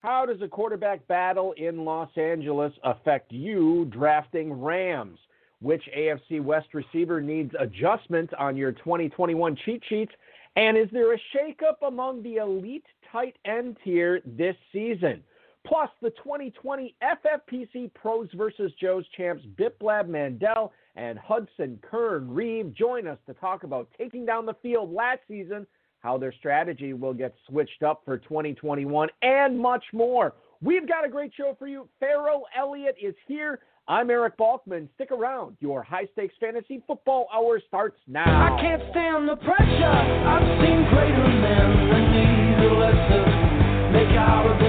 How does a quarterback battle in Los Angeles affect you drafting Rams? Which AFC West receiver needs adjustment on your 2021 cheat sheets? And is there a shakeup among the elite tight end tier this season? Plus, the 2020 FFPC Pros versus Joe's champs Biplab Mandal and Hudson Kern Reeve join us to talk about taking down the field last season, how their strategy will get switched up for 2021, and much more. We've got a great show for you. Ferrell Elliott is here. I'm Eric Balkman. Stick around. Your high stakes fantasy football hour starts now. I can't stand the pressure. I've seen greater men than. Make out of the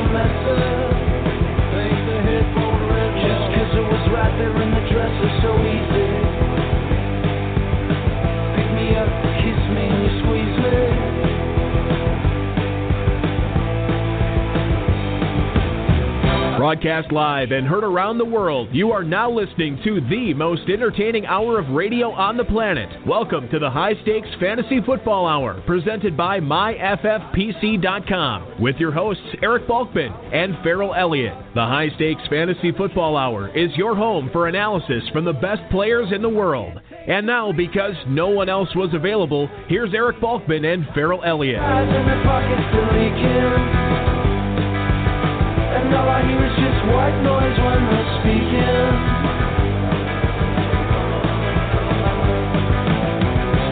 in the dresser so easy. Pick me up, kiss me, squeeze me. Broadcast live and heard around the world, you are now listening to the most entertaining hour of radio on the planet. Welcome to the High Stakes Fantasy Football Hour, presented by MyFFPC.com, with your hosts Eric Balkman and Ferrell Elliott. The High Stakes Fantasy Football Hour is your home for analysis from the best players in the world. And now, because no one else was available, here's Eric Balkman and Ferrell Elliott. Eyes in my pockets still leaking. And all I hear is just white noise when they're speaking.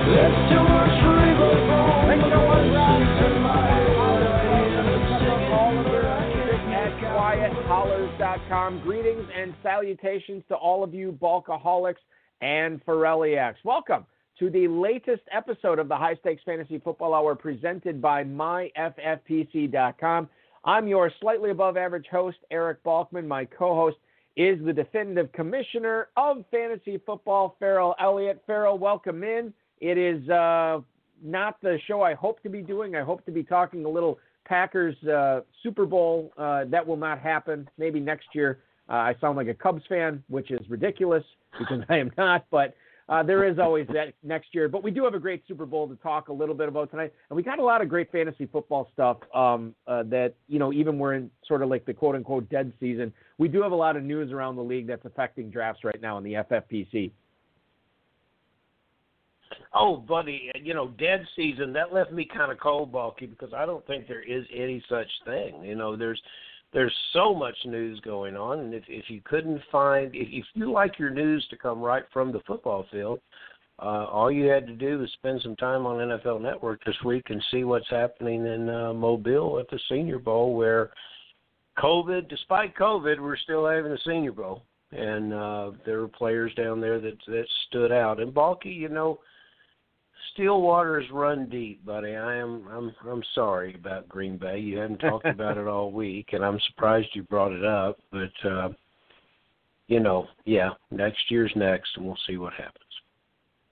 There's too much evil Make no one at at quiethollers.com. Greetings and salutations to all of you bulkaholics and Ferrelliacs. Welcome to the latest episode of the High Stakes Fantasy Football Hour presented by myffpc.com. I'm your slightly above average host, Eric Balkman. My co host is the definitive commissioner of fantasy football, Ferrell Elliott. Ferrell, welcome in. It is uh, not the show I hope to be doing. I hope to be talking a little Packers uh, Super Bowl. Uh, that will not happen. Maybe next year. Uh, I sound like a Cubs fan, which is ridiculous because I am not. But uh, there is always that next year. But we do have a great Super Bowl to talk a little bit about tonight, and we got a lot of great fantasy football stuff. Um, uh, that you know, even we're in sort of like the quote unquote dead season. We do have a lot of news around the league that's affecting drafts right now in the FFPC. Oh, buddy, you know, dead season that left me kind of cold, Balky, because I don't think there is any such thing. You know, there's there's so much news going on, and if if you couldn't find, if, if you like your news to come right from the football field, uh, all you had to do was spend some time on NFL Network this week and see what's happening in uh, Mobile at the Senior Bowl, where COVID, despite COVID, we're still having the Senior Bowl, and uh, there were players down there that that stood out. And Balky, you know still waters run deep, buddy. I am I'm I'm sorry about Green Bay. You haven't talked about it all week, and I'm surprised you brought it up. But uh, you know, yeah, next year's next, and we'll see what happens.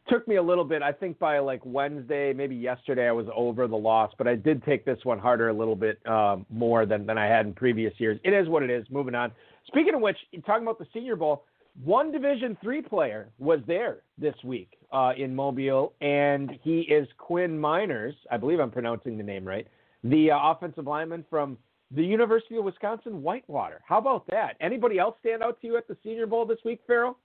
Took me a little bit. I think by like Wednesday, maybe yesterday, I was over the loss, but I did take this one harder a little bit um, more than than I had in previous years. It is what it is. Moving on. Speaking of which, talking about the Senior Bowl, one Division three player was there this week uh, in Mobile, and he is Quinn Meinerz. I believe I'm pronouncing the name right. The uh, offensive lineman from the University of Wisconsin Whitewater. How about that? Anybody else stand out to you at the Senior Bowl this week, Ferrell?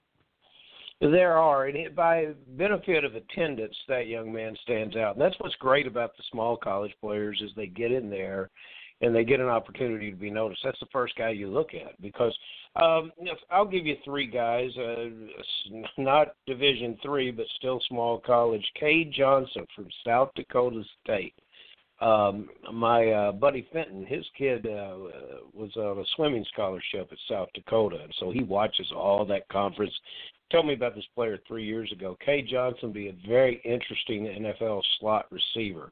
There are, and by benefit of attendance, that young man stands out. And that's what's great about the small college players is they get in there and they get an opportunity to be noticed. That's the first guy you look at because um, I'll give you three guys, uh, not Division three, but still small college. Cade Johnson from South Dakota State. Um, my uh, buddy Fenton, his kid uh, was on a swimming scholarship at South Dakota, and so he watches all that conference. Tell me about this player three years ago. Cade Johnson be a very interesting NFL slot receiver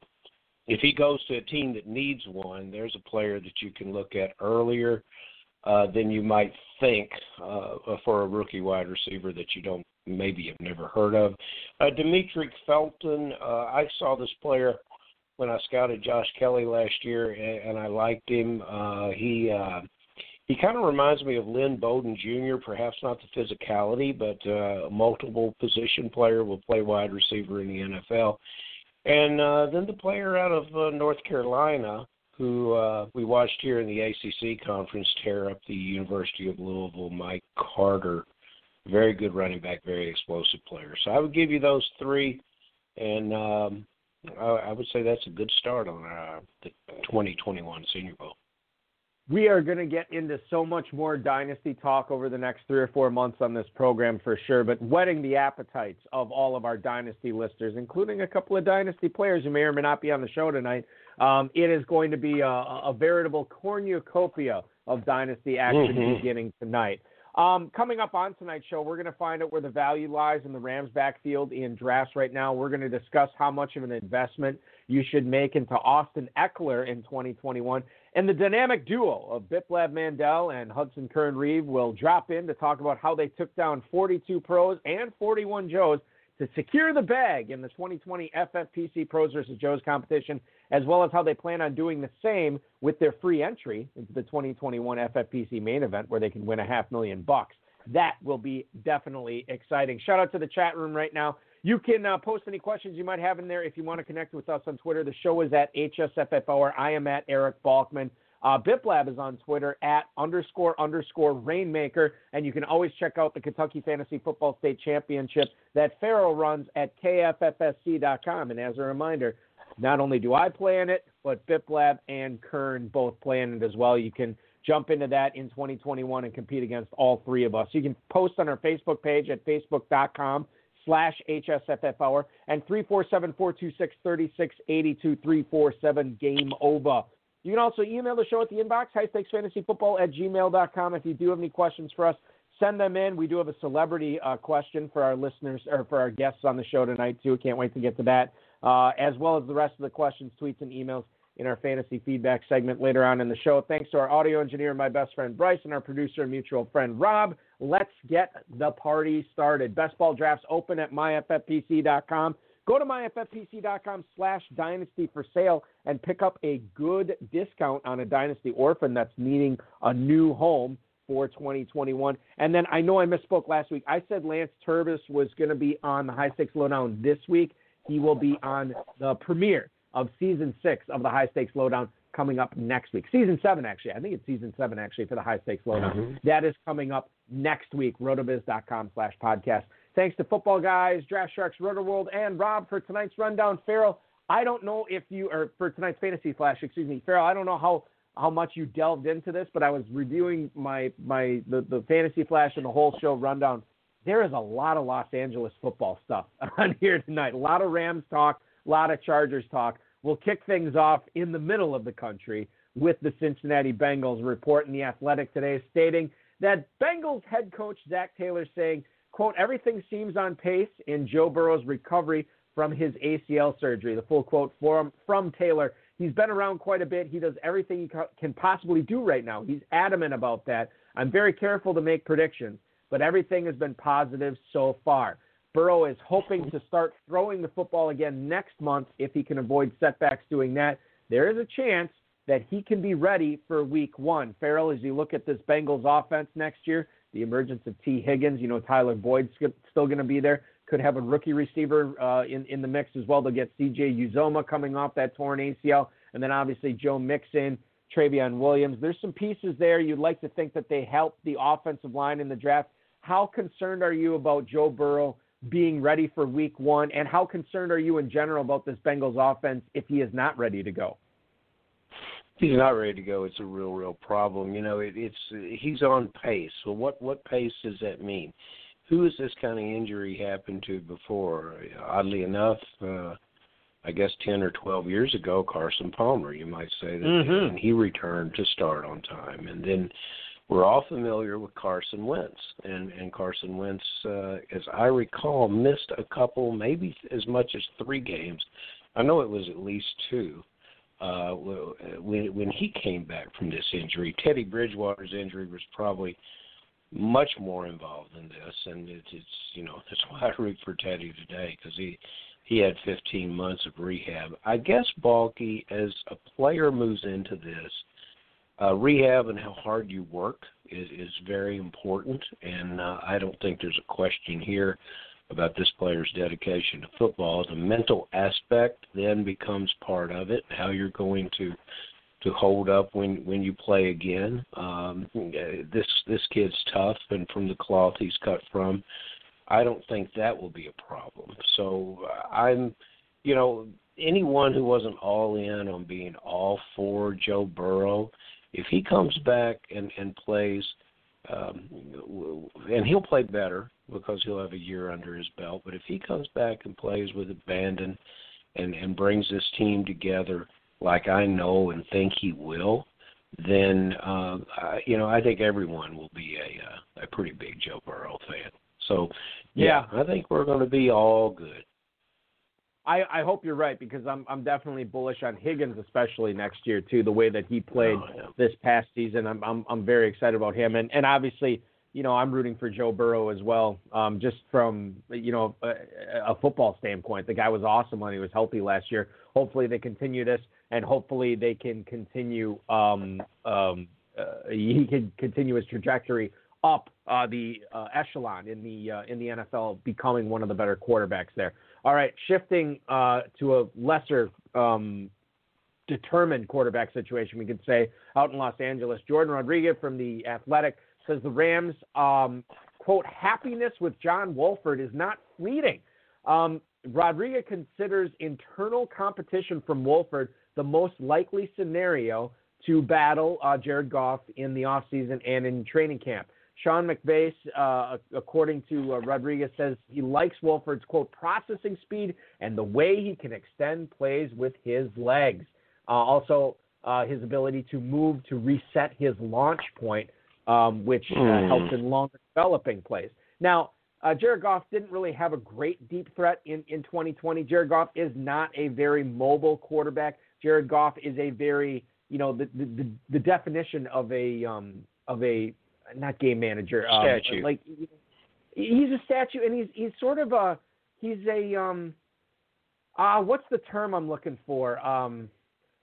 if he goes to a team that needs one, there's a player that you can look at earlier uh, than you might think uh, for a rookie wide receiver that you don't maybe have never heard of. Uh, Demetric Felton, uh, I saw this player when I scouted Josh Kelley last year, and, and I liked him. Uh, he uh, he kind of reminds me of Lynn Bowden Jr. Perhaps not the physicality, but uh, a multiple position player will play wide receiver in the NFL. And uh, then the player out of uh, North Carolina, who uh, we watched here in the ACC conference tear up the University of Louisville, Mike Carter. Very good running back, very explosive player. So I would give you those three, and um, I, I would say that's a good start on uh, the 2021 Senior Bowl. We are going to get into so much more dynasty talk over the next three or four months on this program for sure, but whetting the appetites of all of our dynasty listeners, including a couple of dynasty players who may or may not be on the show tonight. Um, it is going to be a, a veritable cornucopia of dynasty action Mhm. beginning tonight. Um, coming up on tonight's show, we're going to find out where the value lies in the Rams backfield in drafts right now. We're going to discuss how much of an investment you should make into Austin Ekeler in 2021. And the dynamic duo of Biplab Mandal and Hudson Kern Reeve will drop in to talk about how they took down 42 pros and 41 Joes to secure the bag in the 2020 FFPC Pros versus Joes competition, as well as how they plan on doing the same with their free entry into the 2021 FFPC main event where they can win a half million bucks. That will be definitely exciting. Shout out to the chat room right now. You can uh, post any questions you might have in there if you want to connect with us on Twitter. The show is at HSFFR. I am at Eric Balkman. Uh, Biplab is on Twitter at underscore underscore Rainmaker, and you can always check out the Kentucky Fantasy Football State Championship that Ferrell runs at KFFSC.com. And as a reminder, not only do I play in it, but Biplab and Kern both play in it as well. You can jump into that in 2021 and compete against all three of us. You can post on our Facebook page at facebook.com slash HSFF and 347-426-3682, game over. You can also email the show at the inbox, highstakesfantasyfootball at gmail.com. If you do have any questions for us, send them in. We do have a celebrity uh, question for our listeners or for our guests on the show tonight, too. Can't wait to get to that, uh, as well as the rest of the questions, tweets, and emails in our fantasy feedback segment later on in the show. Thanks to our audio engineer, my best friend Bryce, and our producer and mutual friend Rob. Let's get the party started. Best ball drafts open at myffpc.com. Go to myffpc.com slash dynasty for sale and pick up a good discount on a dynasty orphan that's needing a new home for 2021. And then I know I misspoke last week. I said Lance Turbis was going to be on the High Stakes Lowdown this week. He will be on the premiere of season six of the High Stakes Lowdown coming up next week. Season seven, actually. I think it's season seven, actually, for the High Stakes Lowdown. Mhm. That is coming up next week, rotoviz.com slash podcast. Thanks to Football Guys, Draft Sharks, Rotoworld, and Rob for tonight's rundown. Ferrell, I don't know if you, or for tonight's Fantasy Flash, excuse me, Ferrell, I don't know how, how much you delved into this, but I was reviewing my, my the, the Fantasy Flash and the whole show rundown. There is a lot of Los Angeles football stuff on here tonight. A lot of Rams talk, a lot of Chargers talk. We'll kick things off in the middle of the country with the Cincinnati Bengals report in the Athletic today stating that Bengals head coach Zac Taylor saying, quote, everything seems on pace in Joe Burrow's recovery from his ACL surgery. The full quote from, from Taylor. He's been around quite a bit. He does everything he can possibly do right now. He's adamant about that. I'm very careful to make predictions, but everything has been positive so far. Burrow is hoping to start throwing the football again next month if he can avoid setbacks doing that. There is a chance that he can be ready for week one. Ferrell, as you look at this Bengals offense next year, the emergence of Tee Higgins, you know, Tyler Boyd's still going to be there. Could have a rookie receiver uh, in, in the mix as well. They'll get CJ Uzomah coming off that torn ACL. And then obviously Joe Mixon, Trayveon Williams. There's some pieces there you'd like to think that they help the offensive line in the draft. How concerned are you about Joe Burrow being ready for week one? And how concerned are you in general about this Bengals offense if he is not ready to go? He's not ready to go. It's a real, real problem. You know, it, it's he's on pace. So what what pace does that mean? Who has this kind of injury happened to before? Oddly enough, uh, I guess ten or twelve years ago, Carson Palmer. You might say that, Mhm. and he returned to start on time, and then we're all familiar with Carson Wentz, and and Carson Wentz, uh, as I recall, missed a couple, maybe as much as three games. I know it was at least two uh, when when he came back from this injury. Teddy Bridgewater's injury was probably much more involved in this, and it's, it's you know that's why I root for Teddy today because he he had 15 months of rehab. I guess Balky, as a player moves into this, uh, rehab and how hard you work is is very important, and uh, I don't think there's a question here about this player's dedication to football. The mental aspect then becomes part of it, how you're going to to hold up when when you play again. Um, this this kid's tough, and from the cloth he's cut from, I don't think that will be a problem. So uh, I'm, you know, anyone who wasn't all in on being all for Joe Burrow, if he comes back and and plays, um, and he'll play better because he'll have a year under his belt. But if he comes back and plays with abandon and and brings this team together like I know and think he will, then uh, I, you know I think everyone will be a uh, a pretty big Joe Burrow fan. So yeah, yeah I think we're going to be all good. I, I hope you're right because I'm I'm definitely bullish on Higgins, especially next year too. The way that he played oh, yeah. this past season, I'm I'm I'm very excited about him, and and obviously, you know, I'm rooting for Joe Burrow as well. Um, just from you know a, a football standpoint, the guy was awesome when he was healthy last year. Hopefully, they continue this, and hopefully, they can continue. Um, um, uh, he can continue his trajectory up uh, the uh, echelon in the uh, in the NFL, becoming one of the better quarterbacks there. All right, shifting uh, to a lesser um, determined quarterback situation, we could say out in Los Angeles. Jordan Rodriguez from the Athletic says the Rams, um, quote, happiness with John Wolford is not fleeting. Um, Rodriguez considers internal competition from Wolford the most likely scenario to battle uh, Jared Goff in the offseason and in training camp. Sean McVay, uh, according to uh, Rodriguez, says he likes Wolford's quote processing speed and the way he can extend plays with his legs. Uh, also, uh, his ability to move to reset his launch point, um, which mm. helps in longer developing plays. Now, uh, Jared Goff didn't really have a great deep threat in, in 2020. Jared Goff is not a very mobile quarterback. Jared Goff is a very, you know, the the, the definition of a um, of a not game manager. Um, statue. Like he's a statue, and he's he's sort of a he's a um uh what's the term I'm looking for? Um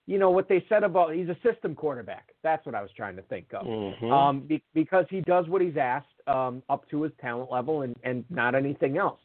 you know what they said about he's a system quarterback. That's what I was trying to think of. Mm-hmm. Um be, because he does what he's asked um up to his talent level and and not anything else.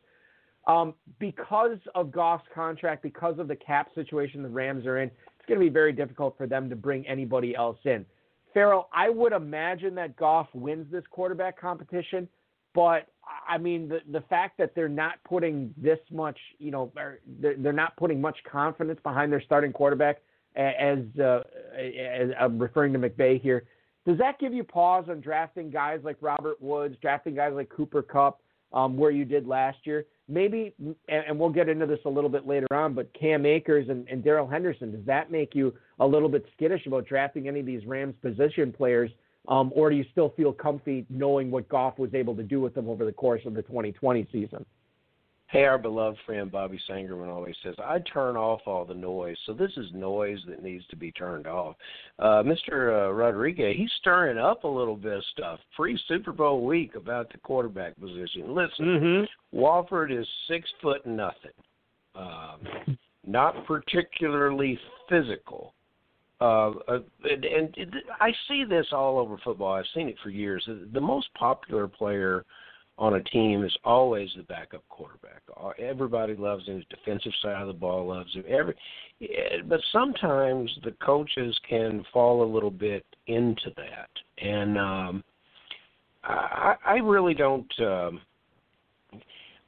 Um because of Goff's contract, because of the cap situation the Rams are in, it's going to be very difficult for them to bring anybody else in. Ferrell, I would imagine that Goff wins this quarterback competition, but I mean the the fact that they're not putting this much, you know, they're, they're not putting much confidence behind their starting quarterback, as, uh, as I'm referring to McVay here. Does that give you pause on drafting guys like Robert Woods, drafting guys like Cooper Kupp, um, where you did last year? Maybe, and we'll get into this a little bit later on, but Cam Akers and, and Darrell Henderson, does that make you a little bit skittish about drafting any of these Rams position players? Um, or do you still feel comfy knowing what Goff was able to do with them over the course of the 2020 season? Hey, our beloved friend Bobby Sangerman always says, I turn off all the noise. So this is noise that needs to be turned off. Uh, Mr. Uh, Rodriguez, he's stirring up a little bit of stuff pre Super Bowl week about the quarterback position. Listen, mm-hmm. Wolford is six foot nothing, um, not particularly physical. Uh, uh, and, and I see this all over football. I've seen it for years. The most popular player – on a team is always the backup quarterback. Everybody loves him. His defensive side of the ball loves him. Every, but sometimes the coaches can fall a little bit into that, and um, I, I really don't. Um,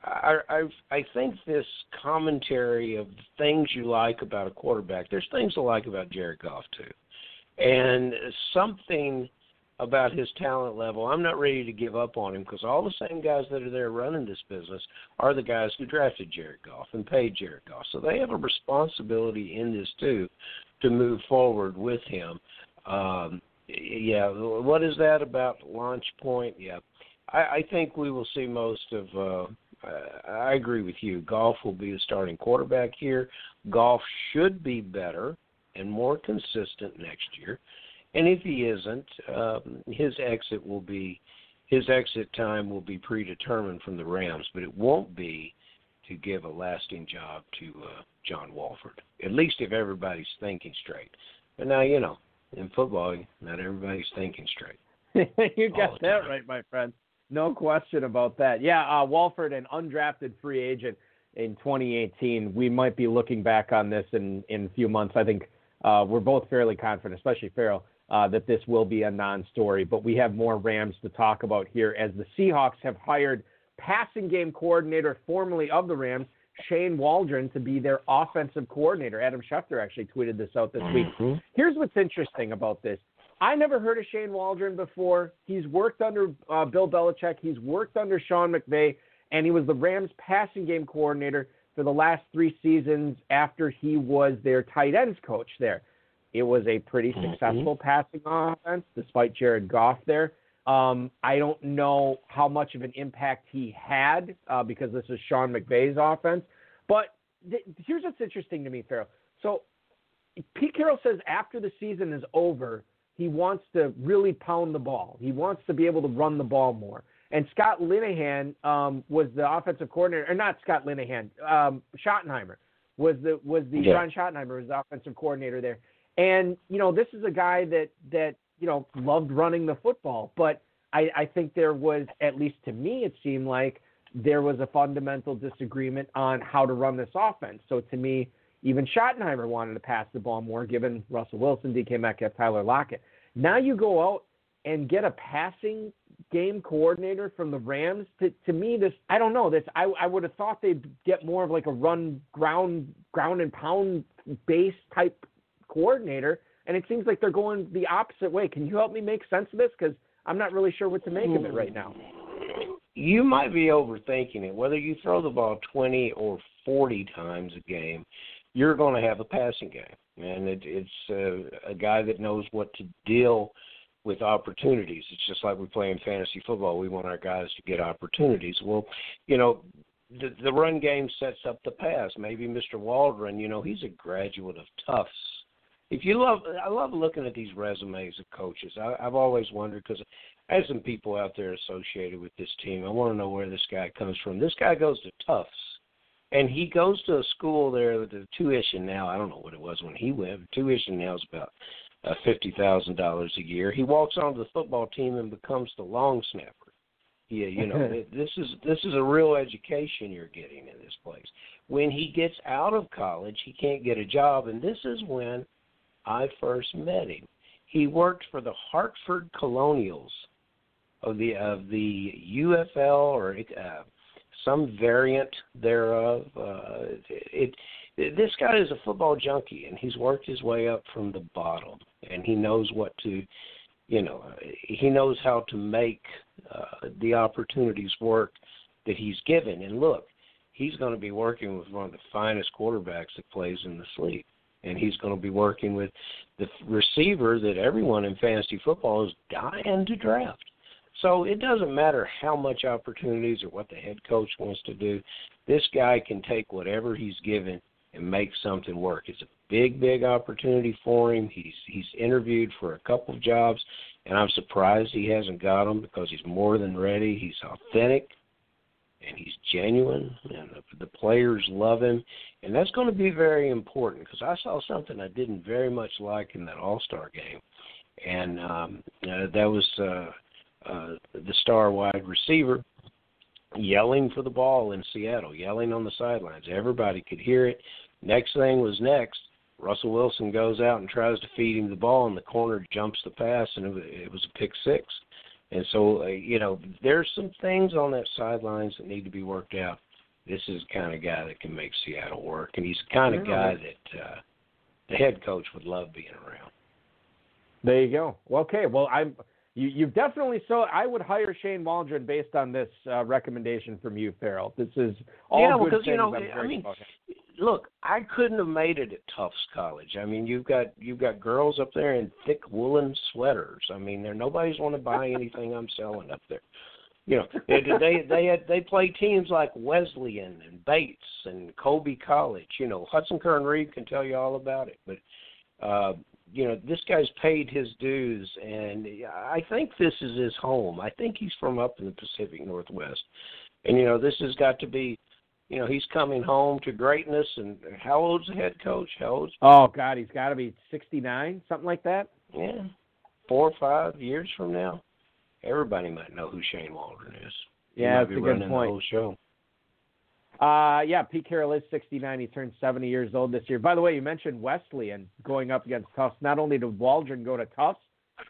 I, I I think this commentary of things you like about a quarterback. There's things I like about Jared Goff too, and something about his talent level. I'm not ready to give up on him because all the same guys that are there running this business are the guys who drafted Jared Goff and paid Jared Goff. So they have a responsibility in this too to move forward with him. Um, yeah, what is that about launch point? Yeah, I, I think we will see most of. Uh, I agree with you. Goff will be the starting quarterback here. Goff should be better and more consistent next year. And if he isn't, um, his exit will be his exit time will be predetermined from the Rams, but it won't be to give a lasting job to uh, John Wolford. At least if everybody's thinking straight. But now you know, in football, not everybody's thinking straight. you got that right, my friend. No question about that. Yeah, uh, Wolford, an undrafted free agent in 2018. We might be looking back on this in in a few months. I think uh, we're both fairly confident, especially Ferrell, uh, that this will be a non-story. But we have more Rams to talk about here as the Seahawks have hired passing game coordinator formerly of the Rams, Shane Waldron, to be their offensive coordinator. Adam Schefter actually tweeted this out this Mm-hmm. week. Here's what's interesting about this. I never heard of Shane Waldron before. He's worked under uh, Bill Belichick. He's worked under Sean McVay, and he was the Rams passing game coordinator for the last three seasons after he was their tight ends coach there. It was a pretty Mhm. successful passing offense, despite Jared Goff there. Um, I don't know how much of an impact he had uh, because this is Sean McVay's offense. But th- here's what's interesting to me, Ferrell. So Pete Carroll says after the season is over, he wants to really pound the ball. He wants to be able to run the ball more. And Scott Linehan um, was the offensive coordinator, or not Scott Linehan, um, Schottenheimer was the was the Yeah. Ron Schottenheimer was the offensive coordinator there. And you know, this is a guy that that you know loved running the football, but I, I think there was, at least to me, it seemed like there was a fundamental disagreement on how to run this offense. So to me, even Schottenheimer wanted to pass the ball more, given Russell Wilson, DK Metcalf, Tyler Lockett. Now you go out and get a passing game coordinator from the Rams. To to me, this I don't know. This I I would have thought they'd get more of like a run ground ground and pound base type coordinator, and it seems like they're going the opposite way. Can you help me make sense of this? Because I'm not really sure what to make of it right now. You might be overthinking it. Whether you throw the ball 20 or 40 times a game, you're going to have a passing game. And it, it's uh, a guy that knows what to deal with opportunities. It's just like we play in fantasy football. We want our guys to get opportunities. Well, you know, the, the run game sets up the pass. Maybe Mr. Waldron, you know, he's a graduate of Tufts. If you love, I love looking at these resumes of coaches. I, I've always wondered because I have some people out there associated with this team. I want to know where this guy comes from. This guy goes to Tufts, and he goes to a school there the tuition now. I don't know what it was when he went. but Tuition now is about uh, fifty thousand dollars a year. He walks onto the football team and becomes the long snapper. Yeah, you know, this is this is a real education you're getting in this place. When he gets out of college, he can't get a job, and this is when I first met him. He worked for the Hartford Colonials of the of the UFL or uh, some variant thereof. Uh, it, it this guy is a football junkie, and he's worked his way up from the bottom, and he knows what to, you know, he knows how to make uh, the opportunities work that he's given. And look, he's going to be working with one of the finest quarterbacks that plays in the league and he's going to be working with the receiver that everyone in fantasy football is dying to draft. So it doesn't matter how much opportunities or what the head coach wants to do. This guy can take whatever he's given and make something work. It's a big, big opportunity for him. He's he's interviewed for a couple of jobs, and I'm surprised he hasn't got them because he's more than ready. He's authentic and he's genuine, and the, the players love him, and that's going to be very important because I saw something I didn't very much like in that All Star game, and um, uh, that was uh, uh, the star wide receiver yelling for the ball in Seattle, yelling on the sidelines. Everybody could hear it. Next thing was next. Russell Wilson goes out and tries to feed him the ball, and the corner jumps the pass, and it was, a pick six. And so, uh, you know, there's some things on that sidelines that need to be worked out. This is the kind of guy that can make Seattle work, and he's the kind of guy that uh, the head coach would love being around. There you go. Okay. Well, I'm. You, you've definitely so. I would hire Shane Waldron based on this uh, recommendation from you, Ferrell. This is all Yeah, good because, you things know, I'm I mean. Look, I couldn't have made it at Tufts College. I mean, you've got you've got girls up there in thick woolen sweaters. I mean, there nobody's want to buy anything I'm selling up there. You know, they they they had they play teams like Wesleyan and Bates and Colby College. You know, Hudson Kern Reeve can tell you all about it. But uh, you know, this guy's paid his dues, and I think this is his home. I think he's from up in the Pacific Northwest, and you know, this has got to be you know, he's coming home to greatness. And how old's the head coach? How old's Oh God, he's got to be 69, something like that. yeah, four or five years from now, everybody might know who Shane Waldron is. Yeah, that's a good point. The whole show. Uh, yeah, Pete Carroll is 69. He turned 70 years old this year. By the way, you mentioned Wesleyan going up against Tufts. Not only did Waldron go to Tufts,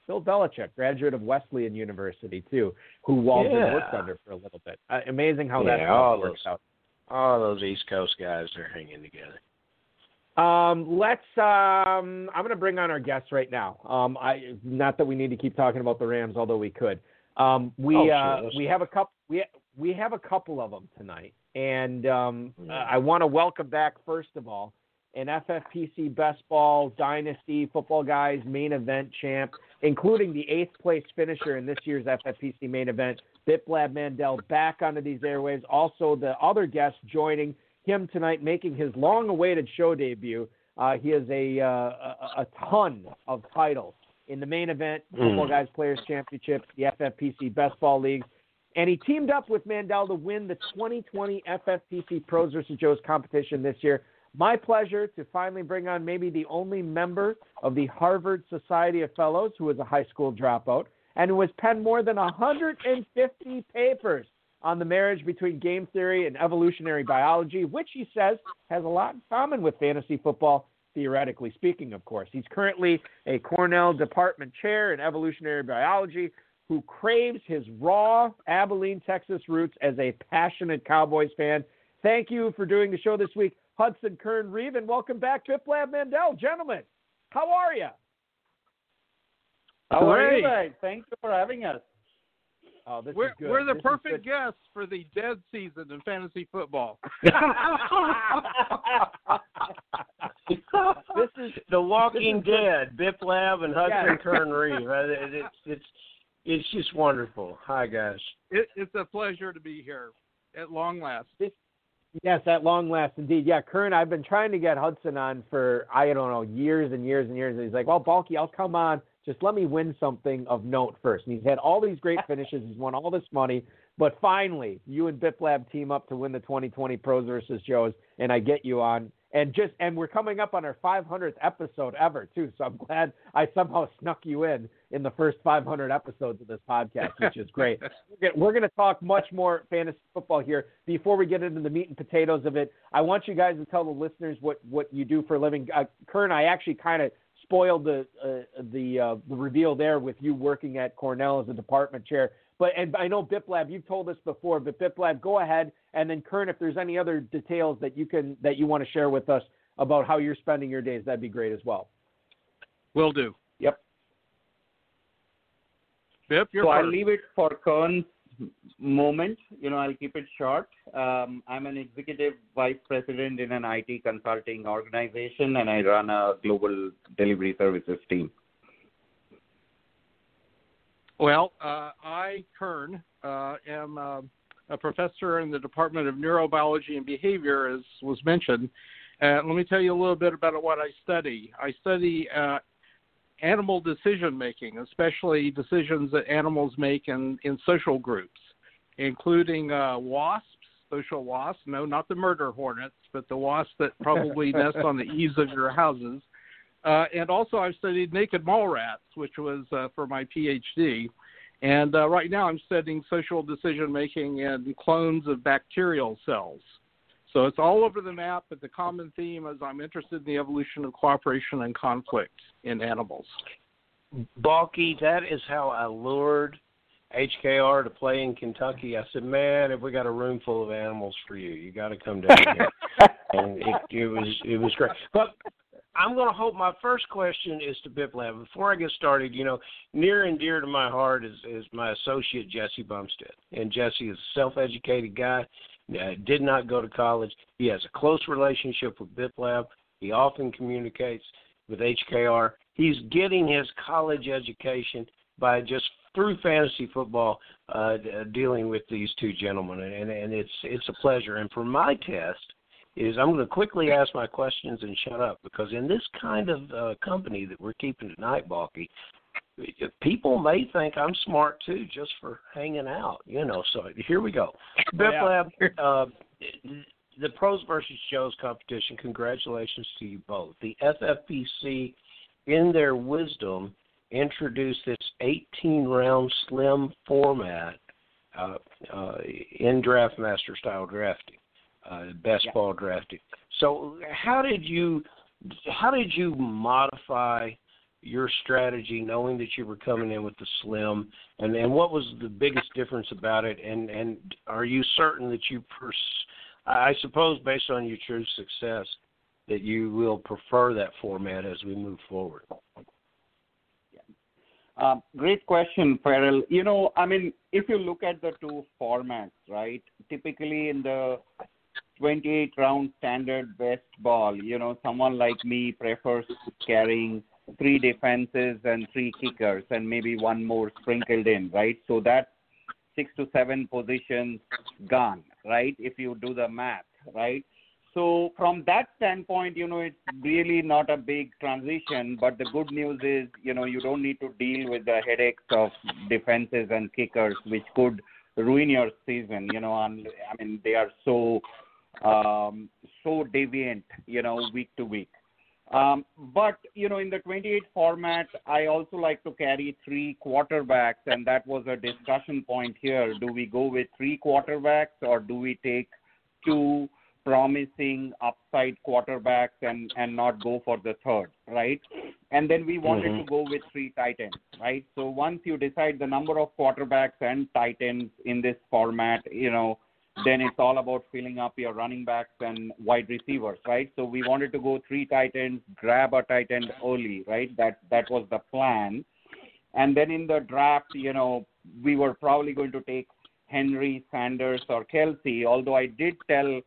Bill Belichick, graduate of Wesleyan University too, who Waldron Yeah. worked under for a little bit. Uh, amazing how Yeah, that all works those- out. All those East Coast guys are hanging together. Um, let's. Um, I'm going to bring on our guests right now. Um, I not that we need to keep talking about the Rams, although we could. Um, we Oh, sure, uh, we have a couple. We we have a couple of them tonight, and um, uh, I want to welcome back first of all an FFPC Best Ball Dynasty Football Guys main event champ, including the eighth place finisher in this year's FFPC main event, Biplab Mandal, back onto these airwaves. Also, the other guest joining him tonight, making his long-awaited show debut. Uh, he has a, uh, a a ton of titles in the main event, Football Mm. Guys Players Championship, the FFPC Best Ball League, and he teamed up with Mandal to win the 2020 FFPC Pros vs. Joe's competition this year. My pleasure to finally bring on maybe the only member of the Harvard Society of Fellows who is a high school dropout and who has penned more than 150 papers on the marriage between game theory and evolutionary biology, which he says has a lot in common with fantasy football, theoretically speaking, of course. He's currently a Cornell department chair in evolutionary biology who craves his raw Abilene, Texas roots as a passionate Cowboys fan. Thank you for doing the show this week, Hudson Kern Reeve, and welcome back, Biplab Mandal. Gentlemen, how are you? How are you guys? Thank you for having us. Oh, this We're, is good. we're the This perfect good. guests for the dead season in fantasy football. This is The Walking is Dead, Biplab, and Hudson Yeah. Kern Reeve. Uh, it- It's it's it's just wonderful. Hi guys. It, it's a pleasure to be here at long last. Yes, at long last, indeed. Yeah, Kern, I've been trying to get Hudson on for I don't know years and years and years. And he's like, "Well, Balky, I'll come on. Just let me win something of note first. And he's had all these great finishes. He's won all this money, but finally, you and Biplab team up to win the 2020 Pros versus Joes, and I get you on. And just and we're coming up on our 500th episode ever too. So I'm glad I somehow snuck you in in the first 500 episodes of this podcast, which is great. We're going to talk much more fantasy football here. Before we get into the meat and potatoes of it, I want you guys to tell the listeners what, what you do for a living. Uh, Kern, I actually kind of spoiled the uh, the uh, the reveal there with you working at Cornell as a department chair. But and I know Biplab, you've told us before, but Biplab, go ahead and then Kern, if there's any other details that you can that you want to share with us about how you're spending your days, that'd be great as well. Will do. Yep. Bip, you're so I'll leave it for Kern's moment. You know, I'll keep it short. Um, I'm an executive vice president in an IT consulting organization, and I run a global delivery services team. Well, uh, I, Kern, uh, am uh, a professor in the Department of Neurobiology and Behavior, as was mentioned. Uh, let me tell you a little bit about what I study. I study uh, animal decision making, especially decisions that animals make in, in social groups, including uh, wasps, social wasps. No, not the murder hornets, but the wasps that probably nest on the eaves of your houses. Uh, and also, I've studied naked mole rats, which was uh, for my PhD. And uh, right now, I'm studying social decision making in clones of bacterial cells. So it's all over the map, but the common theme is I'm interested in the evolution of cooperation and conflict in animals. Balky, that is how I lured HKR to play in Kentucky. I said, "Man, if we got a room full of animals for you, you got to come down here." and it, it was it was great. But I'm going to hope my first question is to Biplab. Before I get started, you know, near and dear to my heart is is my associate Jesse Bumstead, and Jesse is a self-educated guy. Uh, did not go to college. He has a close relationship with Biplab. He often communicates with HKR. He's getting his college education by just through fantasy football, uh, dealing with these two gentlemen, and, and it's it's a pleasure. And for my test, is I'm going to quickly ask my questions and shut up because in this kind of uh, company that we're keeping tonight, Balky, people may think I'm smart too just for hanging out, you know. So here we go. Biff yeah. Lab, uh, the Pros versus Joes competition. Congratulations to you both. The FFPC, in their wisdom, introduced this 18 round slim format uh, uh, in draft master style drafting. uh, best Yeah. ball drafting. So how did you how did you modify your strategy knowing that you were coming in with the slim and and what was the biggest difference about it and and are you certain that you pers- I suppose based on your true success that you will prefer that format as we move forward. Um, Great question, Ferrell. You know, I mean, if you look at the two formats, right? Typically in the 28 round standard best ball, you know, someone like me prefers carrying three defenses and three kickers and maybe one more sprinkled in, right? So that's six to seven positions gone, right? If you do the math, right? So from that standpoint, you know, it's really not a big transition. But the good news is, you know, you don't need to deal with the headaches of defenses and kickers, which could ruin your season. You know, and I mean, they are so um, so deviant, you know, week to week. Um, but you know, in the 28 format, I also like to carry three quarterbacks, and that was a discussion point here. Do we go with three quarterbacks, or do we take two promising upside quarterbacks and and not go for the third, right? And then we wanted Mhm. to go with three tight ends, right? So once you decide the number of quarterbacks and tight ends in this format, you know, then it's all about filling up your running backs and wide receivers, right? So we wanted to go three tight ends, grab a tight end early, right? That that was the plan. And then in the draft, you know, we were probably going to take Henry, Sanders, or Kelce. Although I did tell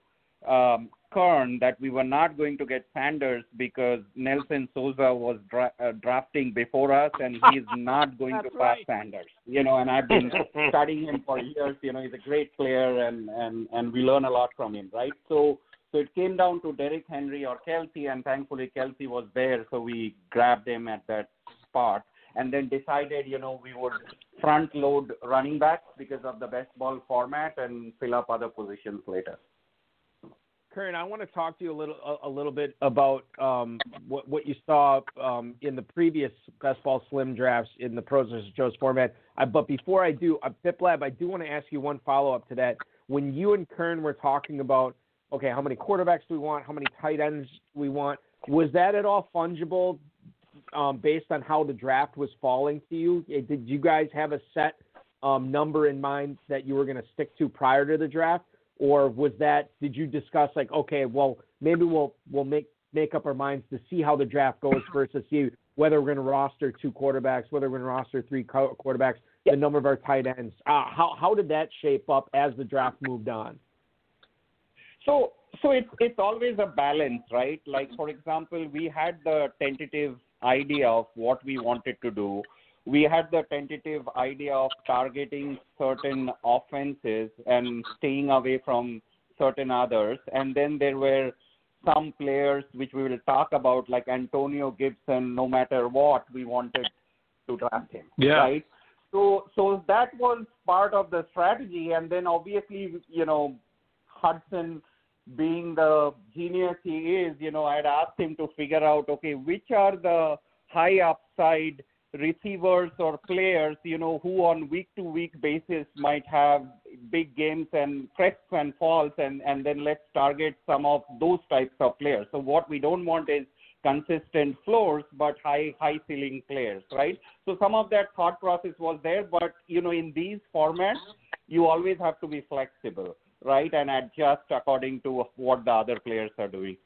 um, Kern that we were not going to get Sanders because Nelson Sousa was dra- uh, drafting before us, and he's not going to That's pass right. Sanders. You know, and I've been studying him for years. You know, he's a great player, and and and we learn a lot from him, right? So. So it came down to Derrick Henry or Kelce, and thankfully Kelce was there, so we grabbed him at that spot, and then decided, you know, we would front load running backs because of the best ball format and fill up other positions later. Kern, I want to talk to you a little a, a little bit about um, what what you saw um, in the previous best ball slim drafts in the pros versus Joe's format. I, but before I do, uh, Lab, I do want to ask you one follow up to that. When you and Kern were talking about okay, how many quarterbacks do we want, how many tight ends do we want, was that at all fungible um, based on how the draft was falling to you? Eh, Did you guys have a set um, number in mind that you were going to stick to prior to the draft? Or was that did you discuss like okay well maybe we'll we'll make make up our minds to see how the draft goes first to see whether we're going to roster two quarterbacks whether we're going to roster three quarterbacks the number of our tight ends uh, how how did that shape up as the draft moved on So so it's it's always a balance, right? Like for example, we had the tentative idea of what we wanted to do. We had the tentative idea of targeting certain offenses and staying away from certain others. And then there were some players which we will talk about, like Antonio Gibson. No matter what, we wanted to draft him, Yeah. right? So so that was part of the strategy. And then obviously, you know, Hudson being the genius he is, you know, I'd asked him to figure out, okay, which are the high upside receivers or players, you know, who on week to week basis might have big games and crests and falls and, and then let's target some of those types of players. So what we don't want is consistent floors but high high ceiling players, right? So some of that thought process was there, but you know, in these formats you always have to be flexible right, and adjust according to what the other players are doing.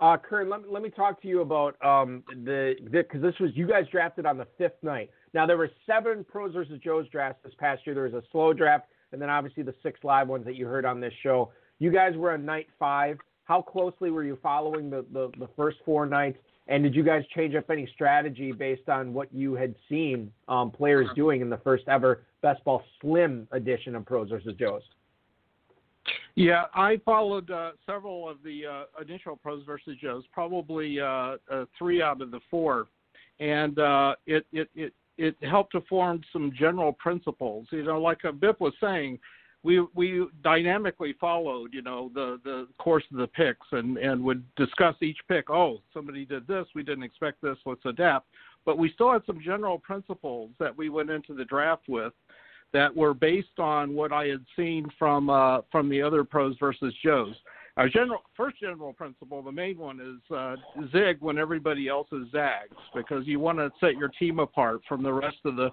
Uh kern let me, let me talk to you about um the because this was you guys drafted on the fifth night. Now there were seven pros versus joe's drafts this past year. There was a slow draft and then obviously the six live ones that you heard on this show. You guys were on night five. How closely were you following the, the, the first four nights? And did you guys change up any strategy based on what you had seen um, players doing in the first ever Best Ball Slim edition of Pros versus Joes? Yeah, I followed uh, several of the uh, initial pros versus Joes, probably uh, uh, three out of the four, and uh, it, it it it helped to form some general principles. You know, like uh, Bip was saying, we we dynamically followed you know the the course of the picks and and would discuss each pick. Oh, somebody did this, we didn't expect this, let's adapt. But we still had some general principles that we went into the draft with that were based on what I had seen from uh, from the other pros versus Joes. Our general first general principle, the main one is uh, zig when everybody else is zags, because you want to set your team apart from the rest of the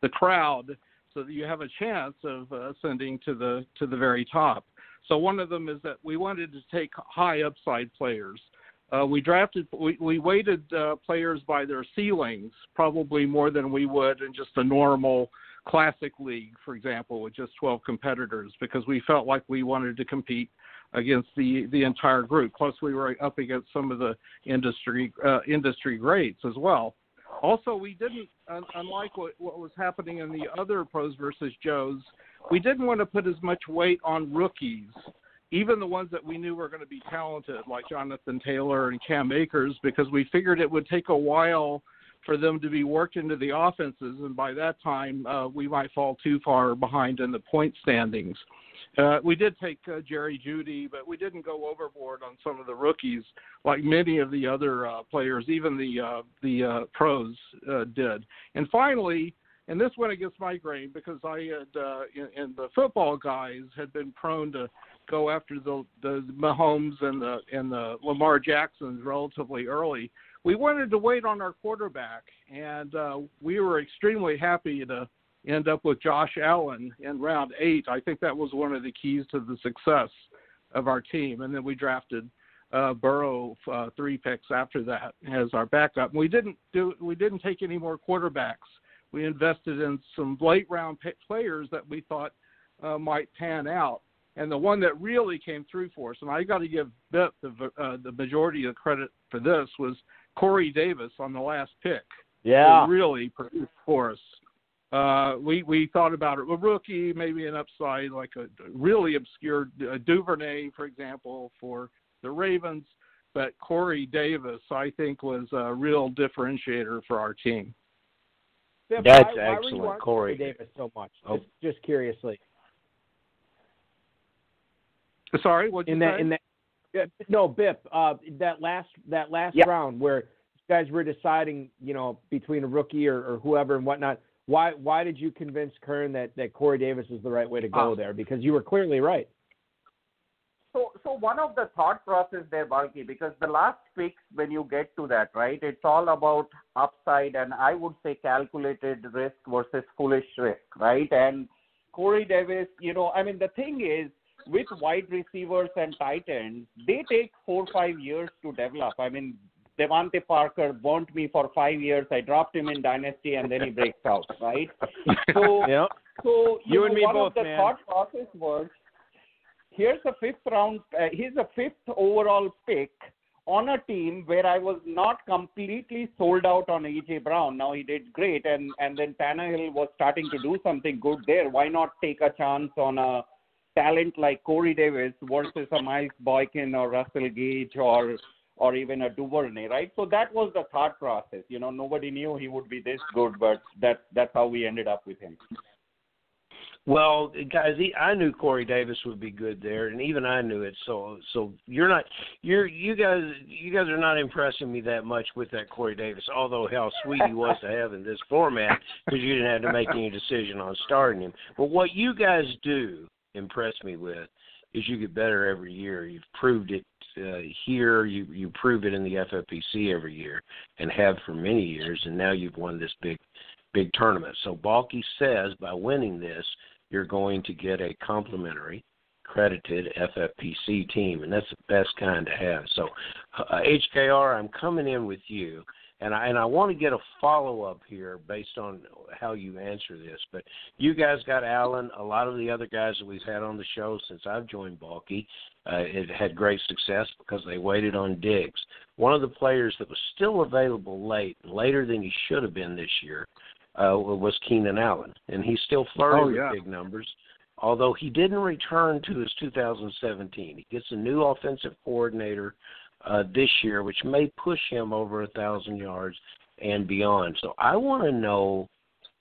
the crowd, so that you have a chance of uh, ascending to the to the very top. So one of them is that we wanted to take high upside players. Uh, we drafted, we, we weighted uh, players by their ceilings, probably more than we would in just a normal classic league, for example, with just 12 competitors, because we felt like we wanted to compete against the the entire group. Plus, we were up against some of the industry uh, industry greats as well. Also, we didn't, unlike what, what was happening in the other pros versus Joes, we didn't want to put as much weight on rookies, even the ones that we knew were going to be talented, like Jonathan Taylor and Cam Akers, because we figured it would take a while for them to be worked into the offenses, and by that time uh, we might fall too far behind in the point standings. Uh, we did take uh, Jerry Jeudy, but we didn't go overboard on some of the rookies like many of the other uh, players, even the uh, the uh, pros uh, did. And finally, and this went against my grain because I had in, in the football guys had been prone to go after the the Mahomes and the and the Lamar Jacksons relatively early. We wanted to wait on our quarterback, and uh, we were extremely happy to end up with Josh Allen in round eight. I think that was one of the keys to the success of our team. And then we drafted uh, Burrow uh, three picks after that as our backup. We didn't do we didn't take any more quarterbacks. We invested in some late round players that we thought uh, might pan out. And the one that really came through for us, and I got to give Bip the uh, the majority of credit for this, was Corey Davis on the last pick. Yeah, really produced for us. Uh, we we thought about it. A rookie, maybe an upside, like a really obscure a Duvernay, for example, for the Ravens. But Corey Davis, I think, was a real differentiator for our team. That's why, excellent, why Corey Davis so much. Oh. Just, just curiously. Sorry, what in you that say? in that yeah, no Bip uh, that last that last Yeah. round where guys were deciding you know between a rookie or, or whoever and whatnot. Why why did you convince Kern that that Corey Davis is the right way to go Ah. there? Because you were clearly right. So, so one of the thought process there, Balky, because the last picks, when you get to that, right, it's all about upside and I would say calculated risk versus foolish risk, right? And Corey Davis, you know, I mean, the thing is, with wide receivers and tight ends, they take four five years to develop. I mean, Devante Parker burnt me for five years. I dropped him in Dynasty, and then he breaks out, right? So, Yeah. so You know, and me one both, of the man. thought process was here's a fifth round, uh, here's a fifth overall pick on a team where I was not completely sold out on AJ Brown. Now he did great, and and then Tannehill was starting to do something good there. Why not take a chance on a talent like Corey Davis versus a Miles Boykin or Russell Gage or or even a Duvernay, right? So that was the thought process. You know, nobody knew he would be this good, but that that's how we ended up with him. Well, guys, he, I knew Corey Davis would be good there, and even I knew it. So, so you're not, you're, you guys, you guys are not impressing me that much with that Corey Davis. Although how sweet he was to have in this format, because you didn't have to make any decision on starting him. But what you guys do impress me with is you get better every year. You've proved it uh, here. You you prove it in the FFPC every year, and have for many years. And now you've won this big, big tournament. So Balky says by winning this, you're going to get a complimentary credited FFPC team, and that's the best kind to have. So, uh, HKR, I'm coming in with you, and I and I want to get a follow up here based on how you answer this. But you guys got Allen, a lot of the other guys that we've had on the show since I've joined Balky, uh, it had great success because they waited on Diggs. One of the players that was still available late, later than he should have been this year, uh, was Keenan Allen, and he's still flirting Oh, yeah. with big numbers. Although he didn't return to his 2017, he gets a new offensive coordinator uh, this year, which may push him over a thousand yards and beyond. So I want to know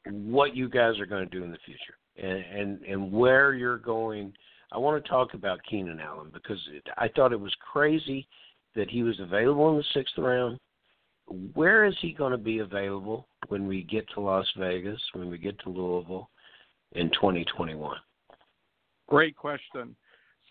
what you guys are going to do in the future, and and and where you're going. I want to talk about Keenan Allen because it, I thought it was crazy that he was available in the sixth round. Where is he going to be available when we get to Las Vegas, when we get to Louisville? in 2021? Great question.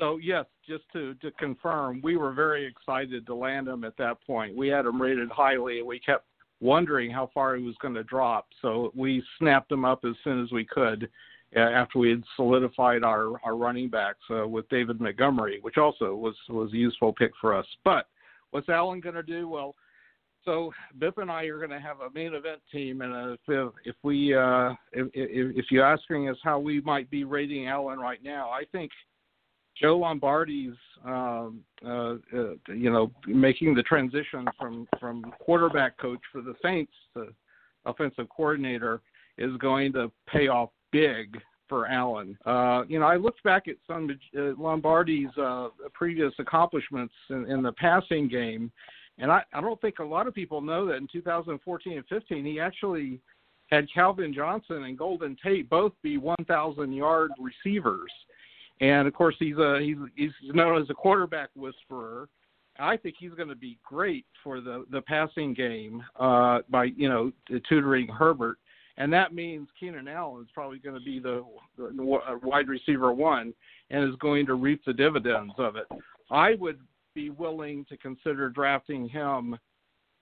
So yes, just to to confirm, we were very excited to land him at that point. We had him rated highly, and we kept wondering how far he was going to drop. So we snapped him up as soon as we could uh, after we had solidified our our running backs uh, with David Montgomery, which also was was a useful pick for us. But what's Allen going to do? Well, so Bip and I are going to have a main event team, and if if we uh, if, if if you're asking us how we might be rating Allen right now, I think Joe Lombardi's um, uh, uh, you know making the transition from from quarterback coach for the Saints to offensive coordinator is going to pay off big for Allen. Uh, you know, I looked back at some uh, Lombardi's uh, previous accomplishments in, in the passing game, and I, I don't think a lot of people know that in 2014 and 15 he actually had Calvin Johnson and Golden Tate both be 1,000 yard receivers, and of course he's a he's he's known as a quarterback whisperer. I think he's going to be great for the the passing game uh, by you know tutoring Herbert, and that means Keenan Allen is probably going to be the, the wide receiver one and is going to reap the dividends of it. I would be willing to consider drafting him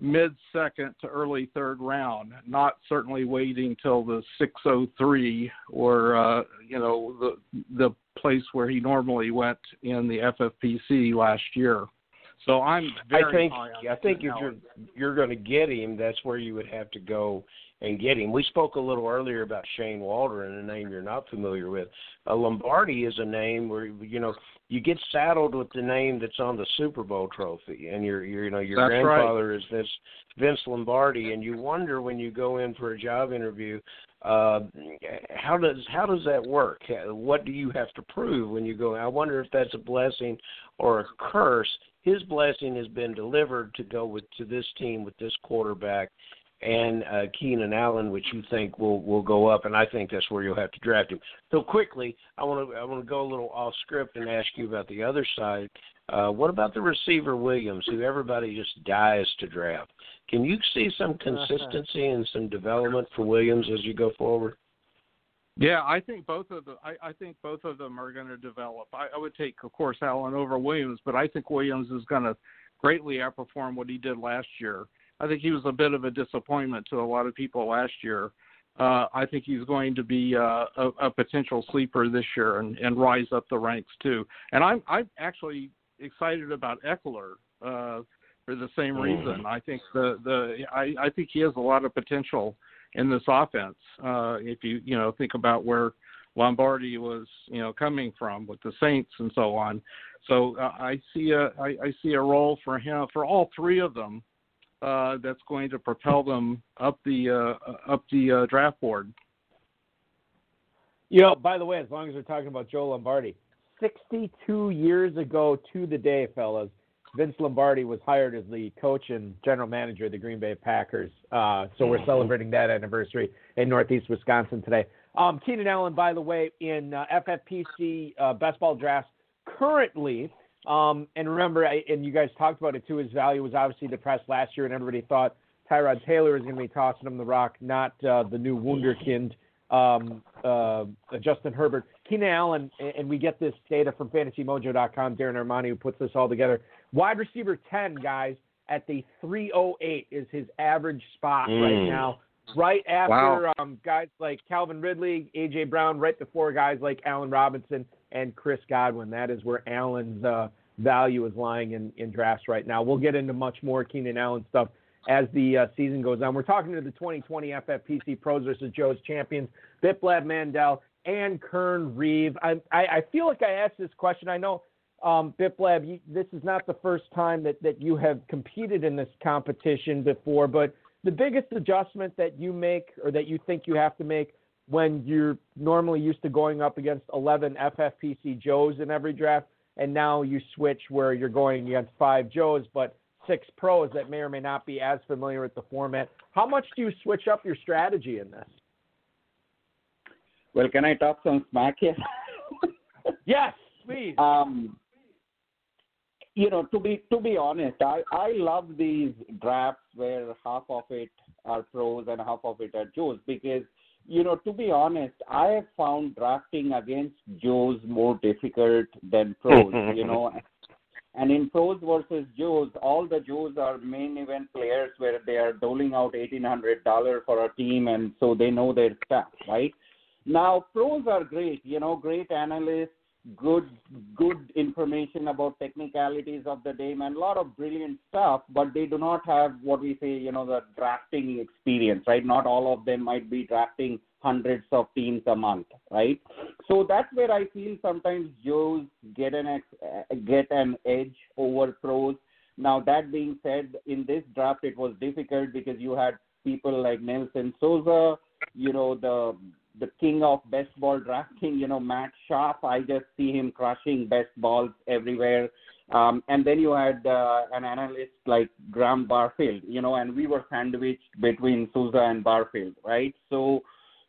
mid second to early third round, not certainly waiting till the 603 or uh, you know the the place where he normally went in the FFPC last year. So I'm very I think I think if you're you're going to get him, that's where you would have to go and get him. We spoke a little earlier about Shane Waldron, a name you're not familiar with. Uh, Lombardi is a name where you know you get saddled with the name that's on the Super Bowl trophy, and your your you know your That's grandfather is this Vince Lombardi, and you wonder when you go in for a job interview, uh, how does how does that work? What do you have to prove when you go? I wonder if that's a blessing or a curse. His blessing has been delivered to go with to this team with this quarterback and uh, Keenan Allen, which you think will will go up, and I think that's where you'll have to draft him. So quickly, I want to I want to go a little off script and ask you about the other side. Uh, what about the receiver Williams, who everybody just dies to draft? Can you see some consistency and some development for Williams as you go forward? Yeah, I think both of the I, I think both of them are going to develop. I, I would take, of course, Allen over Williams, but I think Williams is going to greatly outperform what he did last year. I think he was a bit of a disappointment to a lot of people last year. Uh, I think he's going to be uh, a, a potential sleeper this year and, and rise up the ranks too. And I'm I'm actually excited about Ekeler uh, for the same Mm. reason. I think the the I, I think he has a lot of potential in this offense. Uh, if you you know think about where Lombardi was you know coming from with the Saints and so on. So uh, I see a I, I see a role for him for all three of them uh, that's going to propel them up the uh, up the uh, draft board. You know, by the way, as long as we're talking about Joe Lombardi, 62 years ago to the day, fellas, Vince Lombardi was hired as the coach and general manager of the Green Bay Packers. Uh, so we're celebrating that anniversary in Northeast Wisconsin today. Um, Keenan Allen, by the way, in uh, FFPC uh, best ball drafts currently. Um, and remember, I, and you guys talked about it too. His value was obviously depressed last year, and everybody thought Tyrod Taylor was going to be tossing him the rock, not uh, the new wunderkind um, uh, Justin Herbert. Keenan Allen, and- we get this data from FantasyMojo.com. Darren Armani, who puts this all together. Wide receiver 10, guys, at the 308 is his average spot right Mm. now. Right after Wow. um, guys like Calvin Ridley, A.J. Brown, right before guys like Allen Robinson and Chris Godwin. That is where Allen's uh, value is lying in, in drafts right now. We'll get into much more Keenan Allen stuff as the uh, season goes on. We're talking to the 2020 FFPC Pros versus Joe's champions, Biplab Mandal and Kern Reeve. I, I, I feel like I asked this question. I know, um, Biplab, you, this is not the first time that, that you have competed in this competition before, but the biggest adjustment that you make or that you think you have to make when you're normally used to going up against 11 FFPC Joes in every draft, and now you switch where you're going against five Joes, but six pros that may or may not be as familiar with the format. How much do you switch up your strategy in this? Well, can I talk some smack here? Yes, please. um, you know, to be to be honest, I I love these drafts where half of it are pros and half of it are Joes because you know, to be honest, I have found drafting against Joes more difficult than pros. you know, and in pros versus Joes, all the Joes are main event players where they are doling out eighteen hundred dollar for a team, and so they know their stuff, right? Now pros are great, you know, great analysts, good good information about technicalities of the game and a lot of brilliant stuff but they do not have what we say you know the drafting experience right? Not all of them might be drafting hundreds of teams a month right? So that's where i feel sometimes joes get an ex, get an edge over pros. Now that being said in this draft it was difficult because you had people like Nelson Sousa you know the the king of best ball drafting, you know, Matt Schauf. I just see him crushing best balls everywhere. Um, and then you had uh, an analyst like Graham Barfield, you know, and we were sandwiched between Sousa and Barfield, right? So,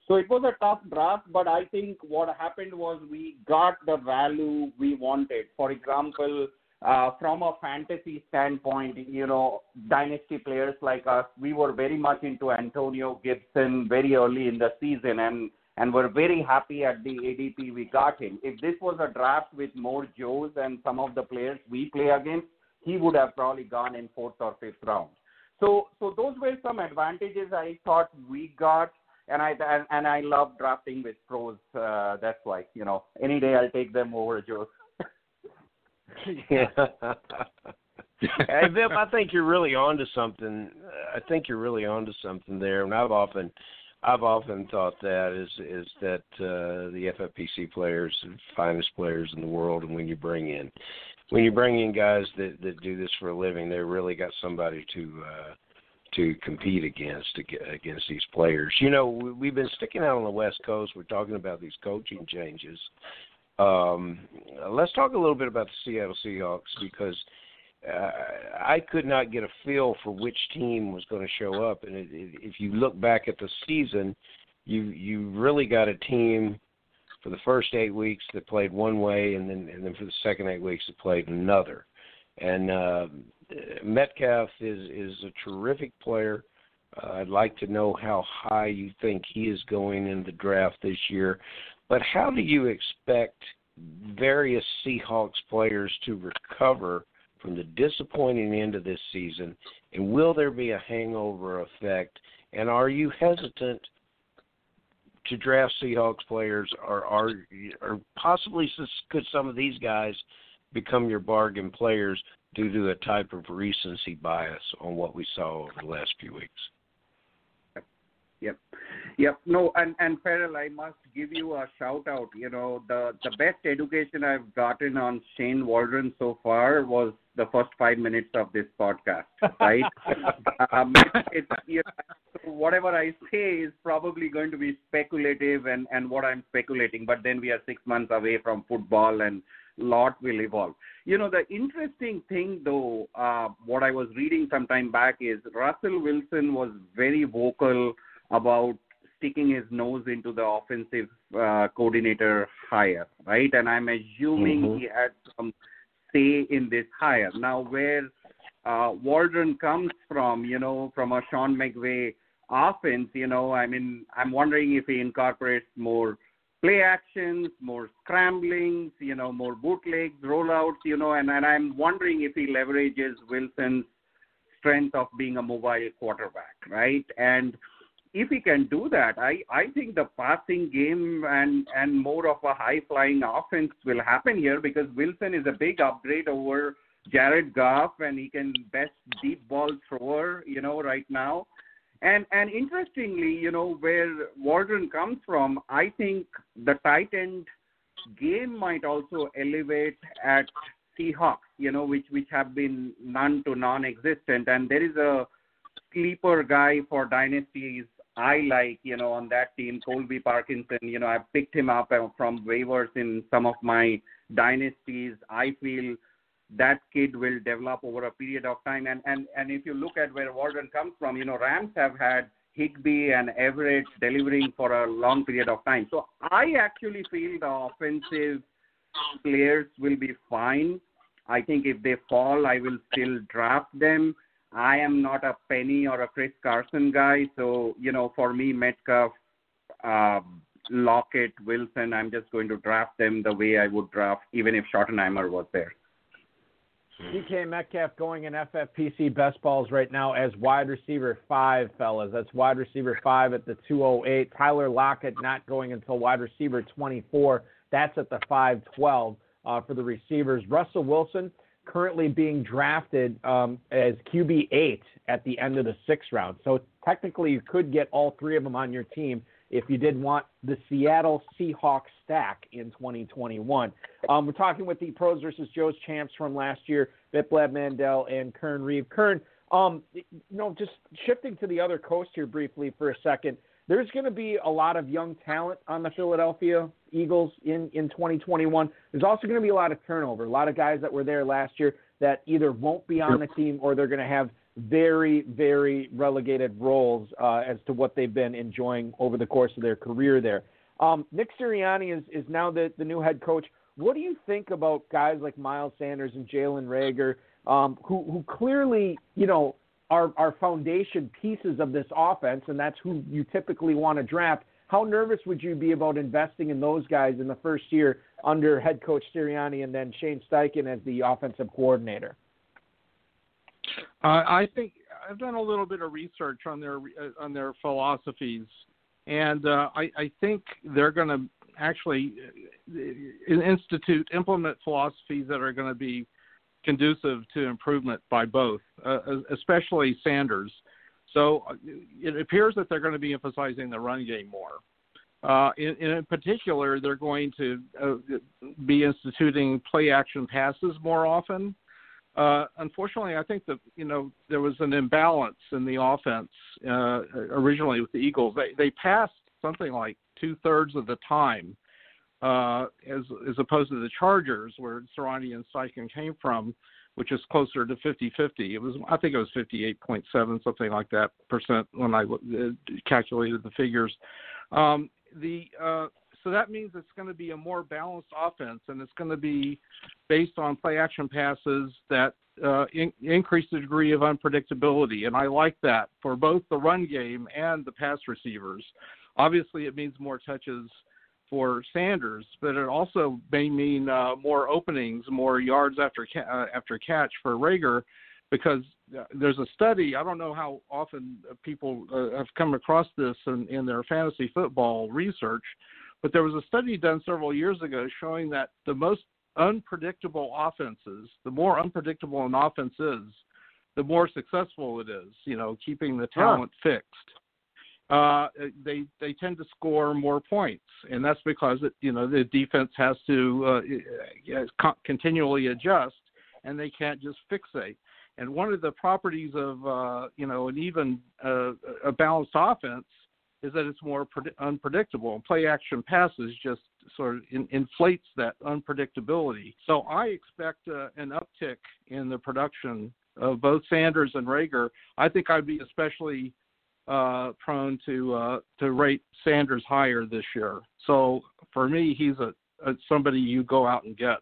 so it was a tough draft, but I think what happened was we got the value we wanted. For example, uh, from a fantasy standpoint, you know, dynasty players like us, we were very much into Antonio Gibson very early in the season, and and we're very happy at the ADP we got him. If this was a draft with more Joes and some of the players we play against, he would have probably gone in fourth or fifth round. So, so those were some advantages I thought we got, and I and, and I love drafting with pros. Uh, that's why you know any day I'll take them over Joes. yeah. hey, Bip, I think you're really onto something. I think you're really onto something there, and I've often I've often thought that is is that uh, the FFPC players, finest players in the world, and when you bring in when you bring in guys that that do this for a living, they really got somebody to uh, to compete against against these players. You know, we've been sticking out on the West Coast. We're talking about these coaching changes. Um, let's talk a little bit about the Seattle Seahawks because uh, I could not get a feel for which team was going to show up. And it, it, if you look back at the season, you you really got a team for the first eight weeks that played one way, and then and then for the second eight weeks that played another. And uh, Metcalf is is a terrific player. Uh, I'd like to know how high you think he is going in the draft this year. But how do you expect various Seahawks players to recover from the disappointing end of this season? And will there be a hangover effect? And are you hesitant to draft Seahawks players, or are or possibly could some of these guys become your bargain players due to a type of recency bias on what we saw over the last few weeks? Yep. Yep. No, and and Ferrell, I must give you a shout out. You know, the the best education I've gotten on Shane Waldron so far was the first five minutes of this podcast, right? um, it's, you know, whatever I say is probably going to be speculative and and what I'm speculating, but then we are six months away from football and a lot will evolve. You know, the interesting thing though, uh, what I was reading some time back is Russell Wilson was very vocal about sticking his nose into the offensive uh, coordinator hire, right? And I'm assuming mm-hmm. he had some say in this hire. Now, where uh, Waldron comes from, you know, from a Sean McVay offense, you know, I mean, I'm wondering if he incorporates more play actions, more scramblings, you know, more bootlegs, rollouts, you know, and, and I'm wondering if he leverages Wilson's strength of being a mobile quarterback, right? And if he can do that, I, I think the passing game and, and more of a high flying offense will happen here because Wilson is a big upgrade over Jared Goff and he can best deep ball thrower, you know, right now. And and interestingly, you know, where Waldron comes from, I think the tight end game might also elevate at Seahawks, you know, which which have been none to non-existent. And there is a sleeper guy for dynasties I like, you know, on that team, Colby Parkinson. You know, I picked him up uh, from waivers in some of my dynasties. I feel that kid will develop over a period of time. And and and if you look at where Waldron comes from, you know, Rams have had Higbee and Everett delivering for a long period of time. So I actually feel the offensive players will be fine. I think if they fall, I will still draft them. I am not a Penny or a Chris Carson guy, so you know, for me, Metcalf, um, Lockett, Wilson. I'm just going to draft them the way I would draft even if Schottenheimer was there. DK Metcalf going in FFPC best balls right now as wide receiver five, fellas. That's wide receiver five at the 208. Tyler Lockett not going until wide receiver 24. That's at the 512 uh, for the receivers. Russell Wilson currently being drafted um, as QB eight at the end of the sixth round. So technically, you could get all three of them on your team if you did want the Seattle Seahawks stack in 2021. Um, we're talking with the pros versus Joe's champs from last year, Biplab Mandal and Kern Reeve. Kern, um, you know, just shifting to the other coast here briefly for a second. There's going to be a lot of young talent on the Philadelphia Eagles in, in 2021. There's also going to be a lot of turnover. A lot of guys that were there last year that either won't be on the team or they're going to have very, very relegated roles uh, as to what they've been enjoying over the course of their career there. Um, Nick Sirianni is, is now the, the new head coach. What do you think about guys like Miles Sanders and Jalen Reagor, um, who, who clearly, you know, are, are foundation pieces of this offense, and that's who you typically want to draft? How nervous would you be about investing in those guys in the first year under head coach Sirianni and then Shane Steichen as the offensive coordinator? Uh, I think I've done a little bit of research on their uh, on their philosophies, and uh, I, I think they're going to actually uh, institute implement philosophies that are going to be conducive to improvement by both, uh, especially Sanders. So uh, it appears that they're going to be emphasizing the run game more. Uh, in, in, particular, they're going to uh, be instituting play action passes more often. Uh, unfortunately, I think that you know there was an imbalance in the offense uh, originally with the Eagles. They they passed something like two thirds of the time, uh, as as opposed to the Chargers, where Sirianni and Steichen came from, which is closer to 50-50. It was I think it was 58.7 something like that percent when I uh, calculated the figures. Um, the uh, so that means it's going to be a more balanced offense, and it's going to be based on play action passes that uh, in, increase the degree of unpredictability. And I like that for both the run game and the pass receivers. Obviously, it means more touches for Sanders, but it also may mean uh, more openings, more yards after ca- uh, after catch for Reagor, because uh, there's a study. I don't know how often people uh, have come across this in, in their fantasy football research, but there was a study done several years ago showing that the most unpredictable offenses, the more unpredictable an offense is, the more successful it is. You know, keeping the talent huh. fixed. Uh, they they tend to score more points, and that's because it, you know the defense has to uh, continually adjust, and they can't just fixate. And one of the properties of uh, you know an even uh, a balanced offense is that it's more pred- unpredictable. Play action passes just sort of in, inflates that unpredictability. So I expect uh, an uptick in the production of both Sanders and Reagor. I think I'd be especially uh, prone to uh, to rate Sanders higher this year. So for me, he's a, a somebody you go out and get.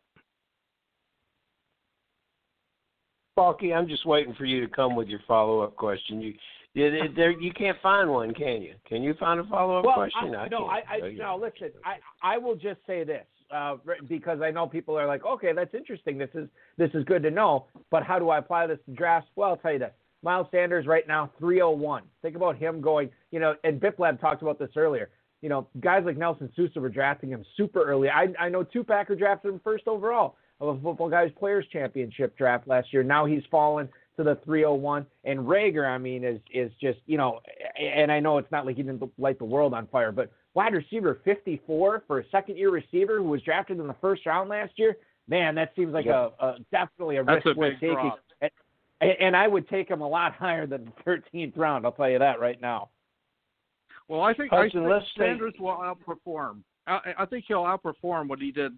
Balky, I'm just waiting for you to come with your follow up question. You yeah, there you can't find one, can you? Can you find a follow up well, question? I, no, I, I no. Listen, I I will just say this uh, because I know people are like, okay, that's interesting. This is this is good to know. But how do I apply this to drafts? Well, I'll tell you this. Miles Sanders right now 301. Think about him going. You know, and Biplab talked about this earlier. You know, guys like Nelson Sousa were drafting him super early. I I know two Packer drafted him first overall of a Football Guys Players Championship draft last year. Now he's fallen to the 301. And Reagor, I mean, is is just you know, and I know it's not like he didn't light the world on fire, but wide receiver 54 for a second year receiver who was drafted in the first round last year. Man, that seems like yep. a, a definitely a That's risk worth taking. And, and I would take him a lot higher than the 13th round. I'll tell you that right now. Well, I think, Hudson, I think Sanders will outperform. I, I think he'll outperform what he did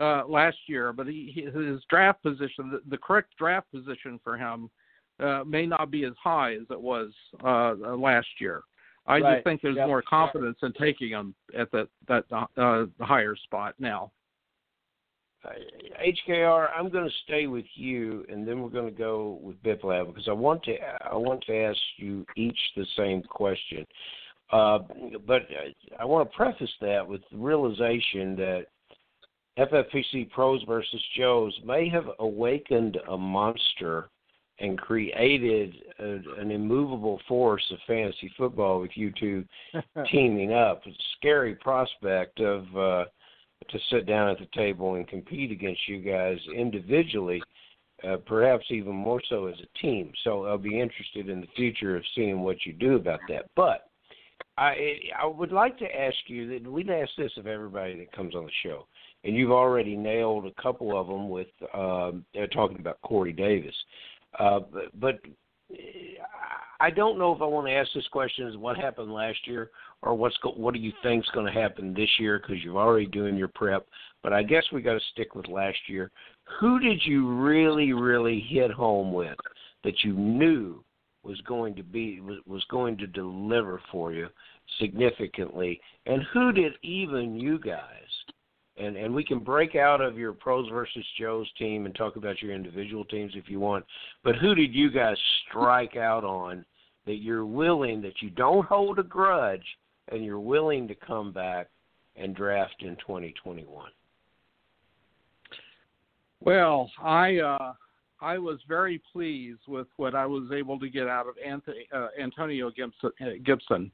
uh, last year, but he, his draft position, the, the correct draft position for him, uh, may not be as high as it was uh, last year. I right. just think there's yep. more confidence in taking him at that that uh, higher spot now. HKR, I'm going to stay with you, and then we're going to go with Biplab because I want to I want to ask you each the same question. Uh, but I want to preface that with the realization that FFPC Pros versus Joes may have awakened a monster and created a, an immovable force of fantasy football with you two teaming up. It's a scary prospect of uh, to sit down at the table and compete against you guys individually, uh, perhaps even more so as a team. So I'll be interested in the future of seeing what you do about that. But I I would like to ask you that we ask this of everybody that comes on the show, and you've already nailed a couple of them with um, talking about Corey Davis. Uh, but, but I don't know if I want to ask this question as what happened last year or what's go, what do you think is going to happen this year because you're already doing your prep. But I guess we got to stick with last year. Who did you really really hit home with that you knew was going to be was, was going to deliver for you significantly, and who did even you guys and and we can break out of your pros versus Joe's team and talk about your individual teams if you want. But who did you guys strike out on that you're willing that you don't hold a grudge and you're willing to come back and draft in 2021? Well, I uh, I was very pleased with what I was able to get out of Anthony, uh, Antonio Gibson, Gibson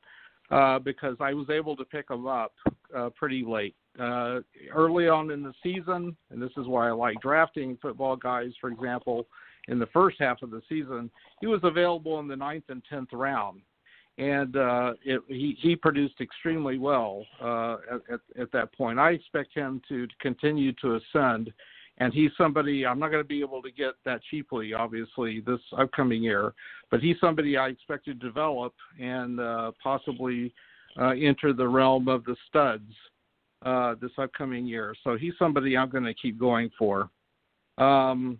uh, because I was able to pick him up uh, pretty late uh, early on in the season, and this is why I like drafting football guys. For example, in the first half of the season, he was available in the ninth and tenth round, and uh, it, he he produced extremely well uh, at, at that point. I expect him to continue to ascend, and he's somebody I'm not going to be able to get that cheaply, obviously, this upcoming year. But he's somebody I expect to develop and uh, possibly uh, enter the realm of the studs uh, this upcoming year. So he's somebody I'm going to keep going for. Um,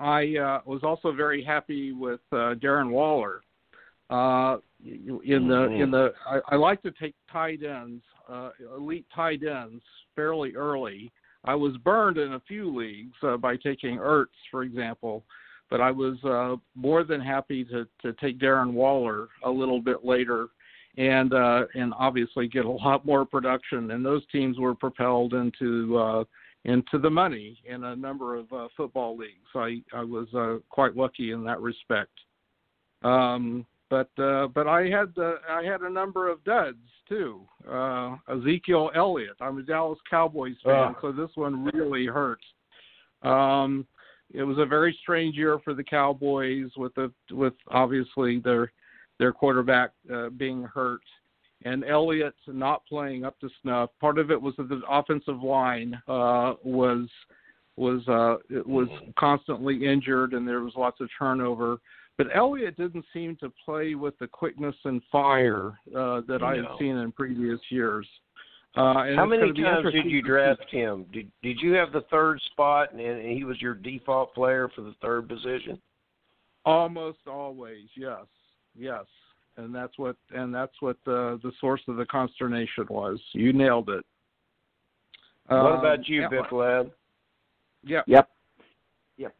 I uh, was also very happy with uh, Darren Waller. Uh, in the in the I, I like to take tight ends, uh, elite tight ends, fairly early. I was burned in a few leagues uh, by taking Ertz, for example, but I was uh, more than happy to to take Darren Waller a little bit later and uh, and obviously get a lot more production. And those teams were propelled into uh, into the money in a number of uh, football leagues. I I was uh, quite lucky in that respect. Um, but uh, but I had uh, I had a number of duds too. Uh, Ezekiel Elliott. I'm a Dallas Cowboys fan, so this one really hurts. Um, it was a very strange year for the Cowboys with the with obviously their their quarterback uh, being hurt, and Elliott not playing up to snuff. Part of it was that the offensive line uh, was was uh, it was constantly injured, and there was lots of turnover. But Elliott didn't seem to play with the quickness and fire uh, that no. I had seen in previous years. Uh, How many times did you draft him? Did Did you have the third spot, and, and he was your default player for the third position? Almost always, yes yes, and that's what and that's what the the source of the consternation was. You nailed it. What um, about you, Biff Lab? Yep. Yep. Yep.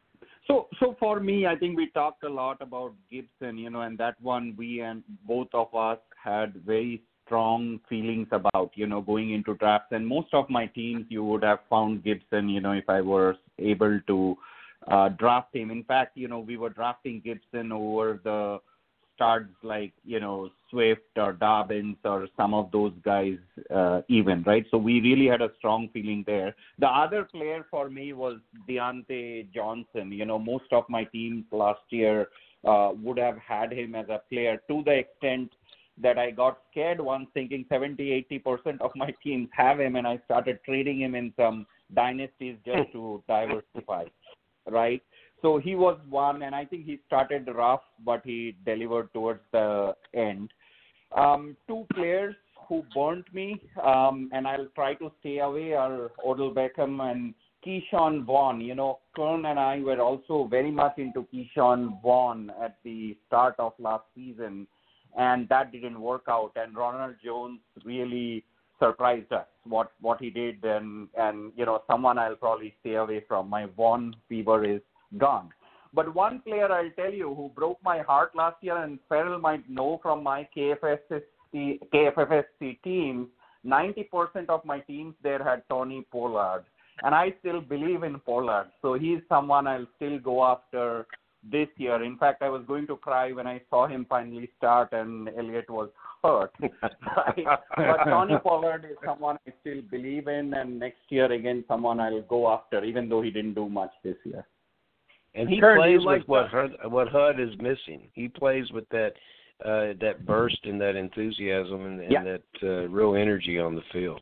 So so for me, I think we talked a lot about Gibson, you know, and that one we and both of us had very strong feelings about, you know, going into drafts. And most of my teams, you would have found Gibson, you know, if I was able to uh, draft him. In fact, you know, we were drafting Gibson over the studs like you know Swift or Dobbins or some of those guys uh, even right. So we really had a strong feeling there. The other player for me was Diontae Johnson. You know most of my teams last year uh, would have had him as a player to the extent that I got scared once thinking 70 80% of my teams have him and I started trading him in some dynasties just to diversify right so he was one, and I think he started rough, but he delivered towards the end. Um, two players who burnt me, um, and I'll try to stay away are Odell Beckham and Ke'Shawn Vaughn. You know, Kern and I were also very much into Ke'Shawn Vaughn at the start of last season, and that didn't work out. And Ronald Jones really surprised us what what he did, and and you know, someone I'll probably stay away from. My Vaughn fever is gone. But one player I'll tell you who broke my heart last year, and Ferrell might know from my KFS KFC, KFFSC teams, 90% of my teams there had Tony Pollard. And I still believe in Pollard. So he's someone I'll still go after this year. In fact, I was going to cry when I saw him finally start and Elliott was hurt. But Tony Pollard is someone I still believe in, and next year again, someone I'll go after, even though he didn't do much this year. And he Kern, plays like with what HUD, what HUD is missing. He plays with that uh, that burst and that enthusiasm and, and Yeah. that uh, real energy on the field.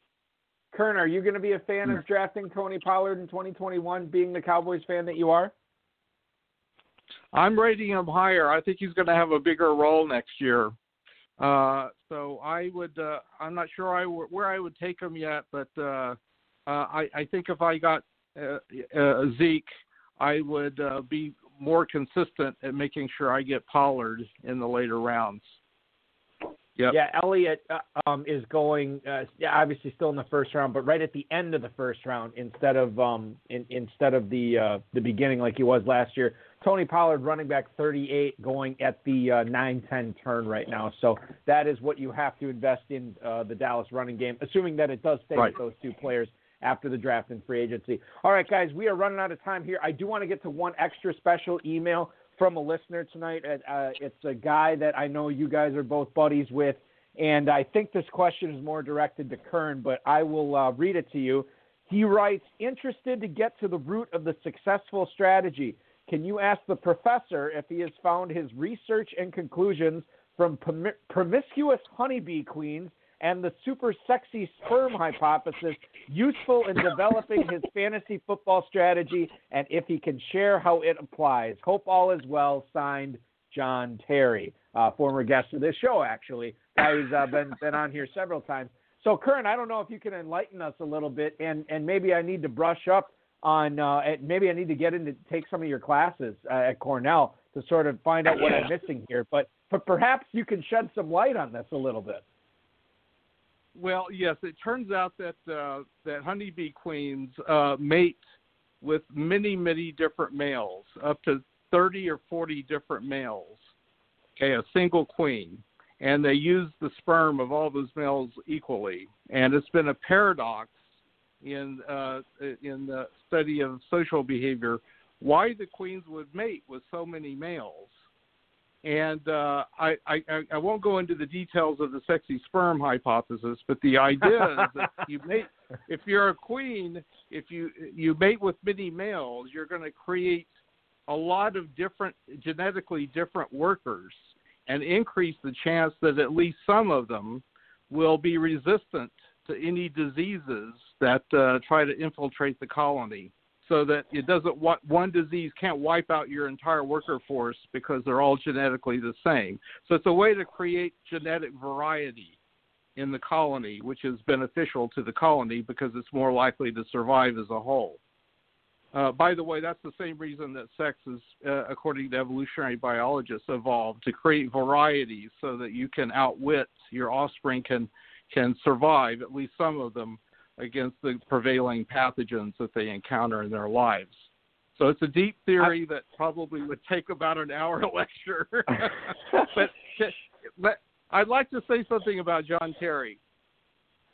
Kern, are you going to be a fan of drafting Tony Pollard in 2021, being the Cowboys fan that you are? I'm rating him higher. I think he's going to have a bigger role next year. Uh, so I would. Uh, I'm not sure I w- where I would take him yet, but uh, uh, I, I think if I got uh, uh, Zeke, I would uh, be more consistent at making sure I get Pollard in the later rounds. Yep. Yeah, Elliott uh, um, is going. Uh, obviously still in the first round, but right at the end of the first round instead of um, in, instead of the uh, the beginning like he was last year. Tony Pollard, running back 38, going at the uh, 9-10 turn right now. So that is what you have to invest in uh, the Dallas running game, assuming that it does stay Right. with those two players after the draft and free agency. All right, guys, we are running out of time here. I do want to get to one extra special email from a listener tonight. Uh, uh, it's a guy that I know you guys are both buddies with, and I think this question is more directed to Kern, but I will uh, read it to you. He writes, interested to get to the root of the successful strategy. Can you ask the professor if he has found his research and conclusions from prom- promiscuous honeybee queens and the super sexy sperm hypothesis useful in developing his fantasy football strategy and if he can share how it applies. Hope all is well. Signed, John Terry, uh, former guest of this show, actually. Guy who's uh, been, been on here several times. So, Kern, I don't know if you can enlighten us a little bit, and, and maybe I need to brush up on, uh, maybe I need to get in to take some of your classes uh, at Cornell to sort of find out what I'm missing here. But, but perhaps you can shed some light on this a little bit. Well, yes, it turns out that uh, that honeybee queens uh, mate with many, many different males, up to thirty or forty different males. Okay, a single queen, and they use the sperm of all those males equally. And it's been a paradox in uh, in the study of social behavior why the queens would mate with so many males. And uh, I, I, I won't go into the details of the sexy sperm hypothesis, but the idea is that you mate, if you're a queen, if you you mate with many males, you're going to create a lot of different genetically different workers and increase the chance that at least some of them will be resistant to any diseases that uh, try to infiltrate the colony so that it doesn't one disease can't wipe out your entire worker force because they're all genetically the same. So it's a way to create genetic variety in the colony, which is beneficial to the colony because it's more likely to survive as a whole. Uh, by the way, that's the same reason that sex is, uh, according to evolutionary biologists, evolved to create variety so that you can outwit your offspring can can survive at least some of them against the prevailing pathogens that they encounter in their lives. So it's a deep theory that probably would take about an hour lecture. but, but I'd like to say something about John Terry.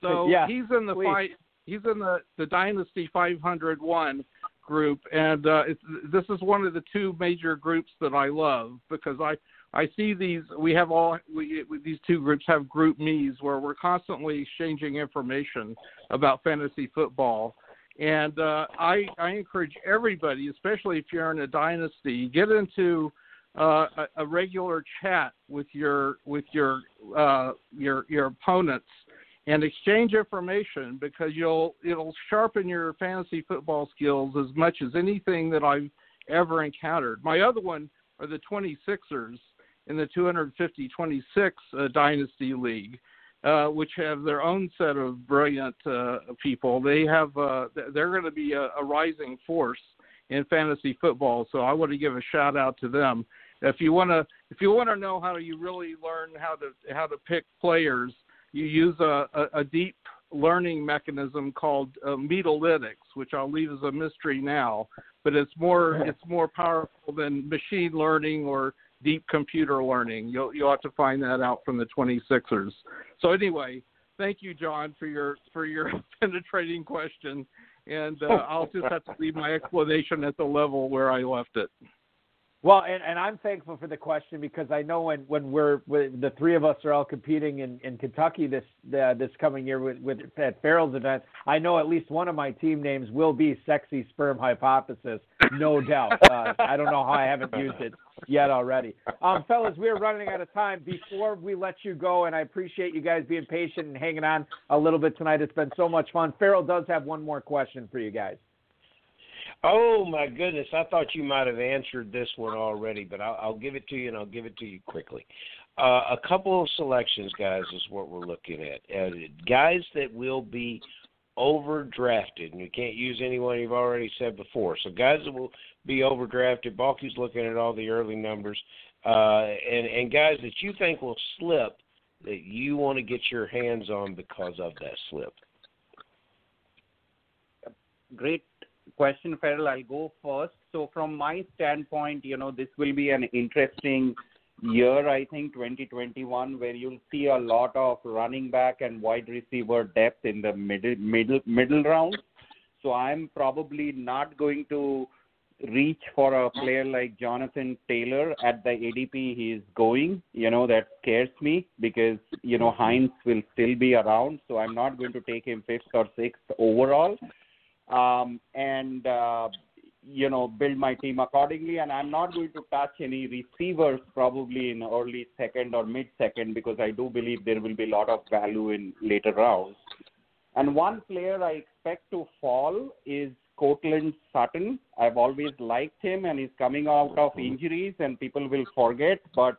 So Yeah, he's in the please. fight. He's in the the Dynasty 501 group, and uh, it's, this is one of the two major groups that I love because I I see these. We have all we, these two groups have GroupMe's where we're constantly exchanging information about fantasy football, and uh, I I encourage everybody, especially if you're in a dynasty, get into uh, a, a regular chat with your with your uh, your your opponents and exchange information because you'll it'll sharpen your fantasy football skills as much as anything that I've ever encountered. My other one are the 26ers in the 250-26 uh, dynasty league, uh, which have their own set of brilliant uh, people. They have uh, they're going to be a, a rising force in fantasy football. So I want to give a shout out to them. If you want to if you want to know how you really learn how to how to pick players, you use a, a, a deep learning mechanism called uh, metalytics, which I'll leave as a mystery now. But it's more it's more powerful than machine learning or deep computer learning. You'll you'll have to find that out from the 26ers. So anyway, thank you, John, for your for your penetrating question, and uh, I'll just have to leave my explanation at the level where I left it. Well, and, and I'm thankful for the question because I know when when we're when the three of us are all competing in, in Kentucky this uh, this coming year with, with at Ferrell's event, I know at least one of my team names will be Sexy Sperm Hypothesis, no doubt. Uh, I don't know how I haven't used it yet already. Um, fellas, we're running out of time. Before we let you go, and I appreciate you guys being patient and hanging on a little bit tonight. It's been so much fun. Farrell does have one more question for you guys. Oh my goodness! I thought you might have answered this one already, but I'll, I'll give it to you, and I'll give it to you quickly. Uh, a couple of selections, guys, is what we're looking at. Uh, guys that will be overdrafted, and you can't use anyone you've already said before. So guys that will be overdrafted. Balky's looking at all the early numbers, uh, and and guys that you think will slip that you want to get your hands on because of that slip. Great question, Ferrell. I'll go first. So from my standpoint, you know, this will be an interesting year, I think, 2021, where you'll see a lot of running back and wide receiver depth in the middle middle middle rounds. So I'm probably not going to reach for a player like Jonathan Taylor at the ADP he's going. You know, that scares me because, you know, Hines will still be around. So I'm not going to take him fifth or sixth overall um, and uh, you know build my team accordingly. And I'm not going to touch any receivers probably in early second or mid second because I do believe there will be a lot of value in later rounds. And one player I expect to fall is Courtland Sutton. I've always liked him, and he's coming out of injuries, and people will forget. But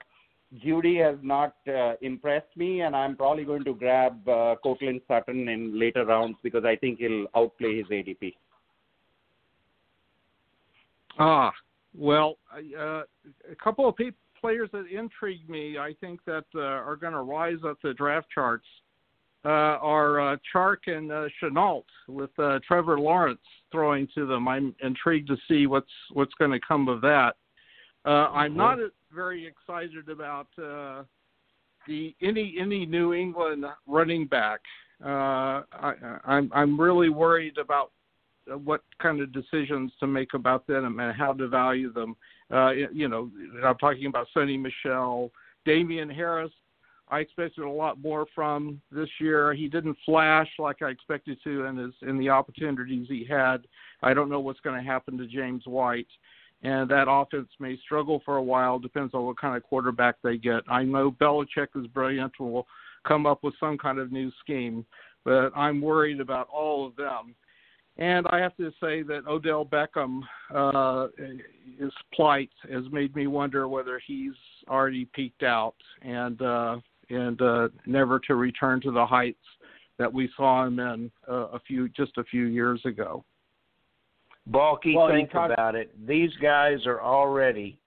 Jeudy has not uh, impressed me, and I'm probably going to grab uh, Courtland Sutton in later rounds because I think he'll outplay his ADP. Ah, well, uh, a couple of pe- players that intrigue me, I think that uh, are going to rise up the draft charts uh, are uh, Chark and uh, Shenault with uh, Trevor Lawrence throwing to them. I'm intrigued to see what's what's going to come of that. Uh, I'm not very excited about uh, the any any New England running back. Uh, I, I'm I'm really worried about what kind of decisions to make about them and how to value them. Uh, you know, I'm talking about Sony Michel, Damien Harris. I expected a lot more from this year. He didn't flash like I expected to in his in the opportunities he had. I don't know what's going to happen to James White and that offense may struggle for a while. Depends on what kind of quarterback they get. I know Belichick is brilliant and will come up with some kind of new scheme, but I'm worried about all of them. And I have to say that Odell Beckham, uh, his plight has made me wonder whether he's already peaked out and uh, and uh, never to return to the heights that we saw him in uh, a few just a few years ago. Balky, Well, think talk- about it. These guys are already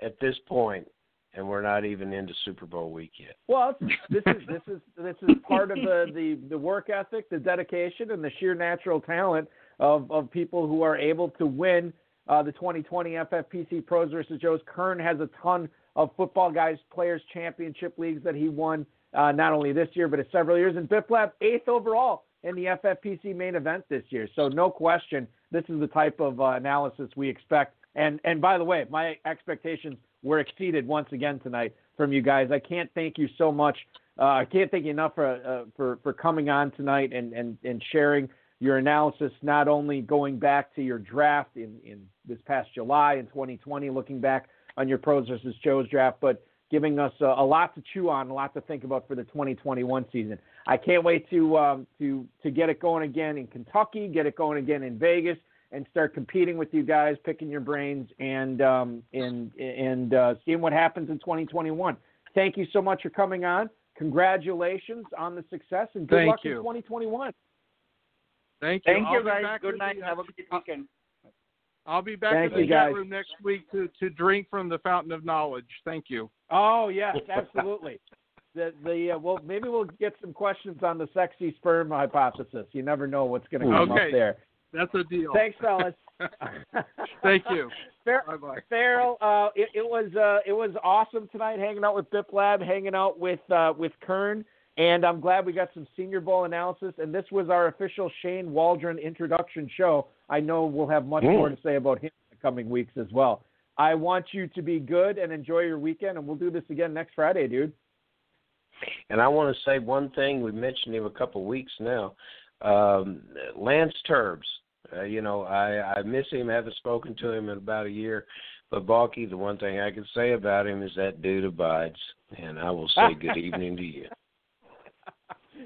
at this point, and we're not even into Super Bowl week yet. Well, this is this is this is part of the, the the work ethic, the dedication, and the sheer natural talent of of people who are able to win uh, the 2020 FFPC Pros versus Joe's. Kern has a ton of football guys players championship leagues that he won uh, not only this year but several years. And Biplab eighth overall in the FFPC main event this year. So no question, this is the type of uh, analysis we expect. And and by the way, my expectations were exceeded once again tonight from you guys. I can't thank you so much. Uh, I can't thank you enough for uh, for for coming on tonight and and and sharing your analysis, not only going back to your draft in in this past July in 2020, looking back on your pros versus Joe's draft, but giving us a, a lot to chew on, a lot to think about for the 2021 season. I can't wait to um, to to get it going again in Kentucky, get it going again in Vegas, and start competing with you guys, picking your brains, and um, and and uh, seeing what happens in 2021. Thank you so much for coming on. Congratulations on the success, and good Thank luck you. in 2021. Thank you. Thank I'll you, be guys. Good night. Have a good weekend. I'll be back Thank in the chat guys. room next week to, to drink from the fountain of knowledge. Thank you. Oh yes, absolutely. The the uh, well maybe we'll get some questions on the sexy sperm hypothesis. You never know what's going to come Okay. up there. That's a deal. Thanks, fellas. Thank you. Fer- Bye bye. Ferrell, uh, it, it was uh, it was awesome tonight, hanging out with Biplab, hanging out with uh, with Kern, and I'm glad we got some Senior Bowl analysis. And this was our official Shane Waldron introduction show. I know we'll have much Mm. more to say about him in the coming weeks as well. I want you to be good and enjoy your weekend, and we'll do this again next Friday, dude. And I want to say one thing. We mentioned him a couple of weeks now. Um, Lance Turbs. Uh, you know, I I miss him. I Haven't spoken to him in about a year. But Balky, the one thing I can say about him is that dude abides. And I will say good evening to you.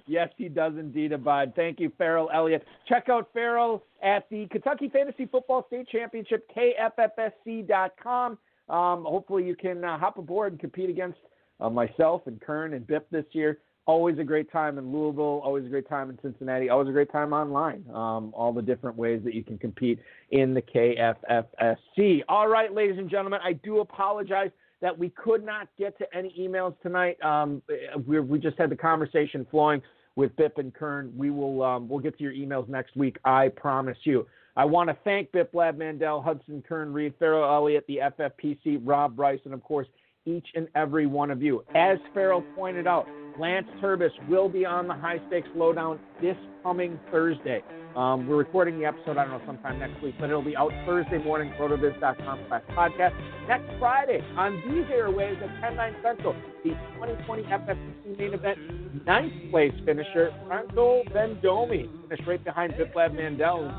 Yes, he does indeed abide. Thank you, Ferrell Elliott. Check out Ferrell at the Kentucky Fantasy Football State Championship, kffsc.com. Um, hopefully, you can uh, hop aboard and compete against uh, myself and Kern and Bip this year. Always a great time in Louisville, always a great time in Cincinnati, always a great time online. Um, all the different ways that you can compete in the KFFSC. All right, ladies and gentlemen, I do apologize that we could not get to any emails tonight. Um, we, we just had the conversation flowing with Bip and Kern. We will um, we'll get to your emails next week. I promise you. I want to thank Biplab Mandal, Hudson Kern, Reeve, Ferrell Elliott, the FFPC, Rob Bryce, and of course each and every one of you. As Ferrell pointed out, Lance Turbis will be on the High Stakes Lowdown this coming Thursday. Um, we're recording the episode, I don't know, sometime next week, but it'll be out Thursday morning, rotoviz.com slash podcast. Next Friday on these airways at 10, 9 Central, the 2020 FFPC main event, ninth place finisher, Franco Vendomi, finished right behind Biplab Mandal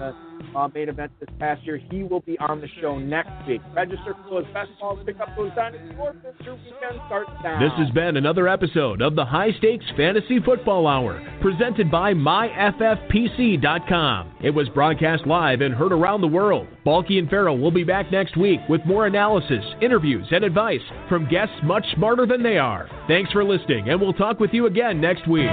uh, main event this past year. He will be on the show next week. Register for those best balls, pick up those dynasty Mr. Weekend starts now. This has been another episode of the High Stakes Fantasy Football Hour, presented by MyFFPC.com. It was broadcast live and heard around the world. Balky and Ferrell will be back next week with more analysis, interviews, and advice from guests much smarter than they are. Thanks for listening, and we'll talk with you again next week.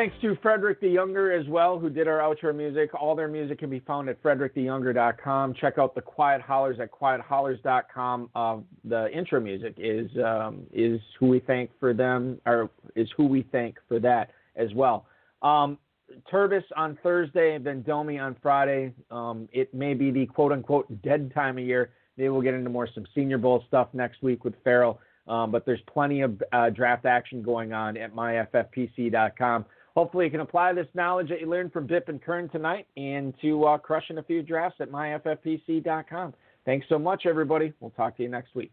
Thanks to Frederick the Younger as well, who did our outro music. All their music can be found at fredericktheyounger.com. Check out the Quiet Hollers at quiethollers.com. Uh, the intro music is um, is who we thank for them, or is who we thank for that as well. Um, Turbis on Thursday, then Domi on Friday. Um, it may be the quote unquote dead time of year. Maybe we'll get into more some Senior Bowl stuff next week with Ferrell. Um, but there's plenty of uh, draft action going on at myffpc.com. Hopefully, you can apply this knowledge that you learned from Bip and Kern tonight into uh, crushing a few drafts at myffpc.com. Thanks so much, everybody. We'll talk to you next week.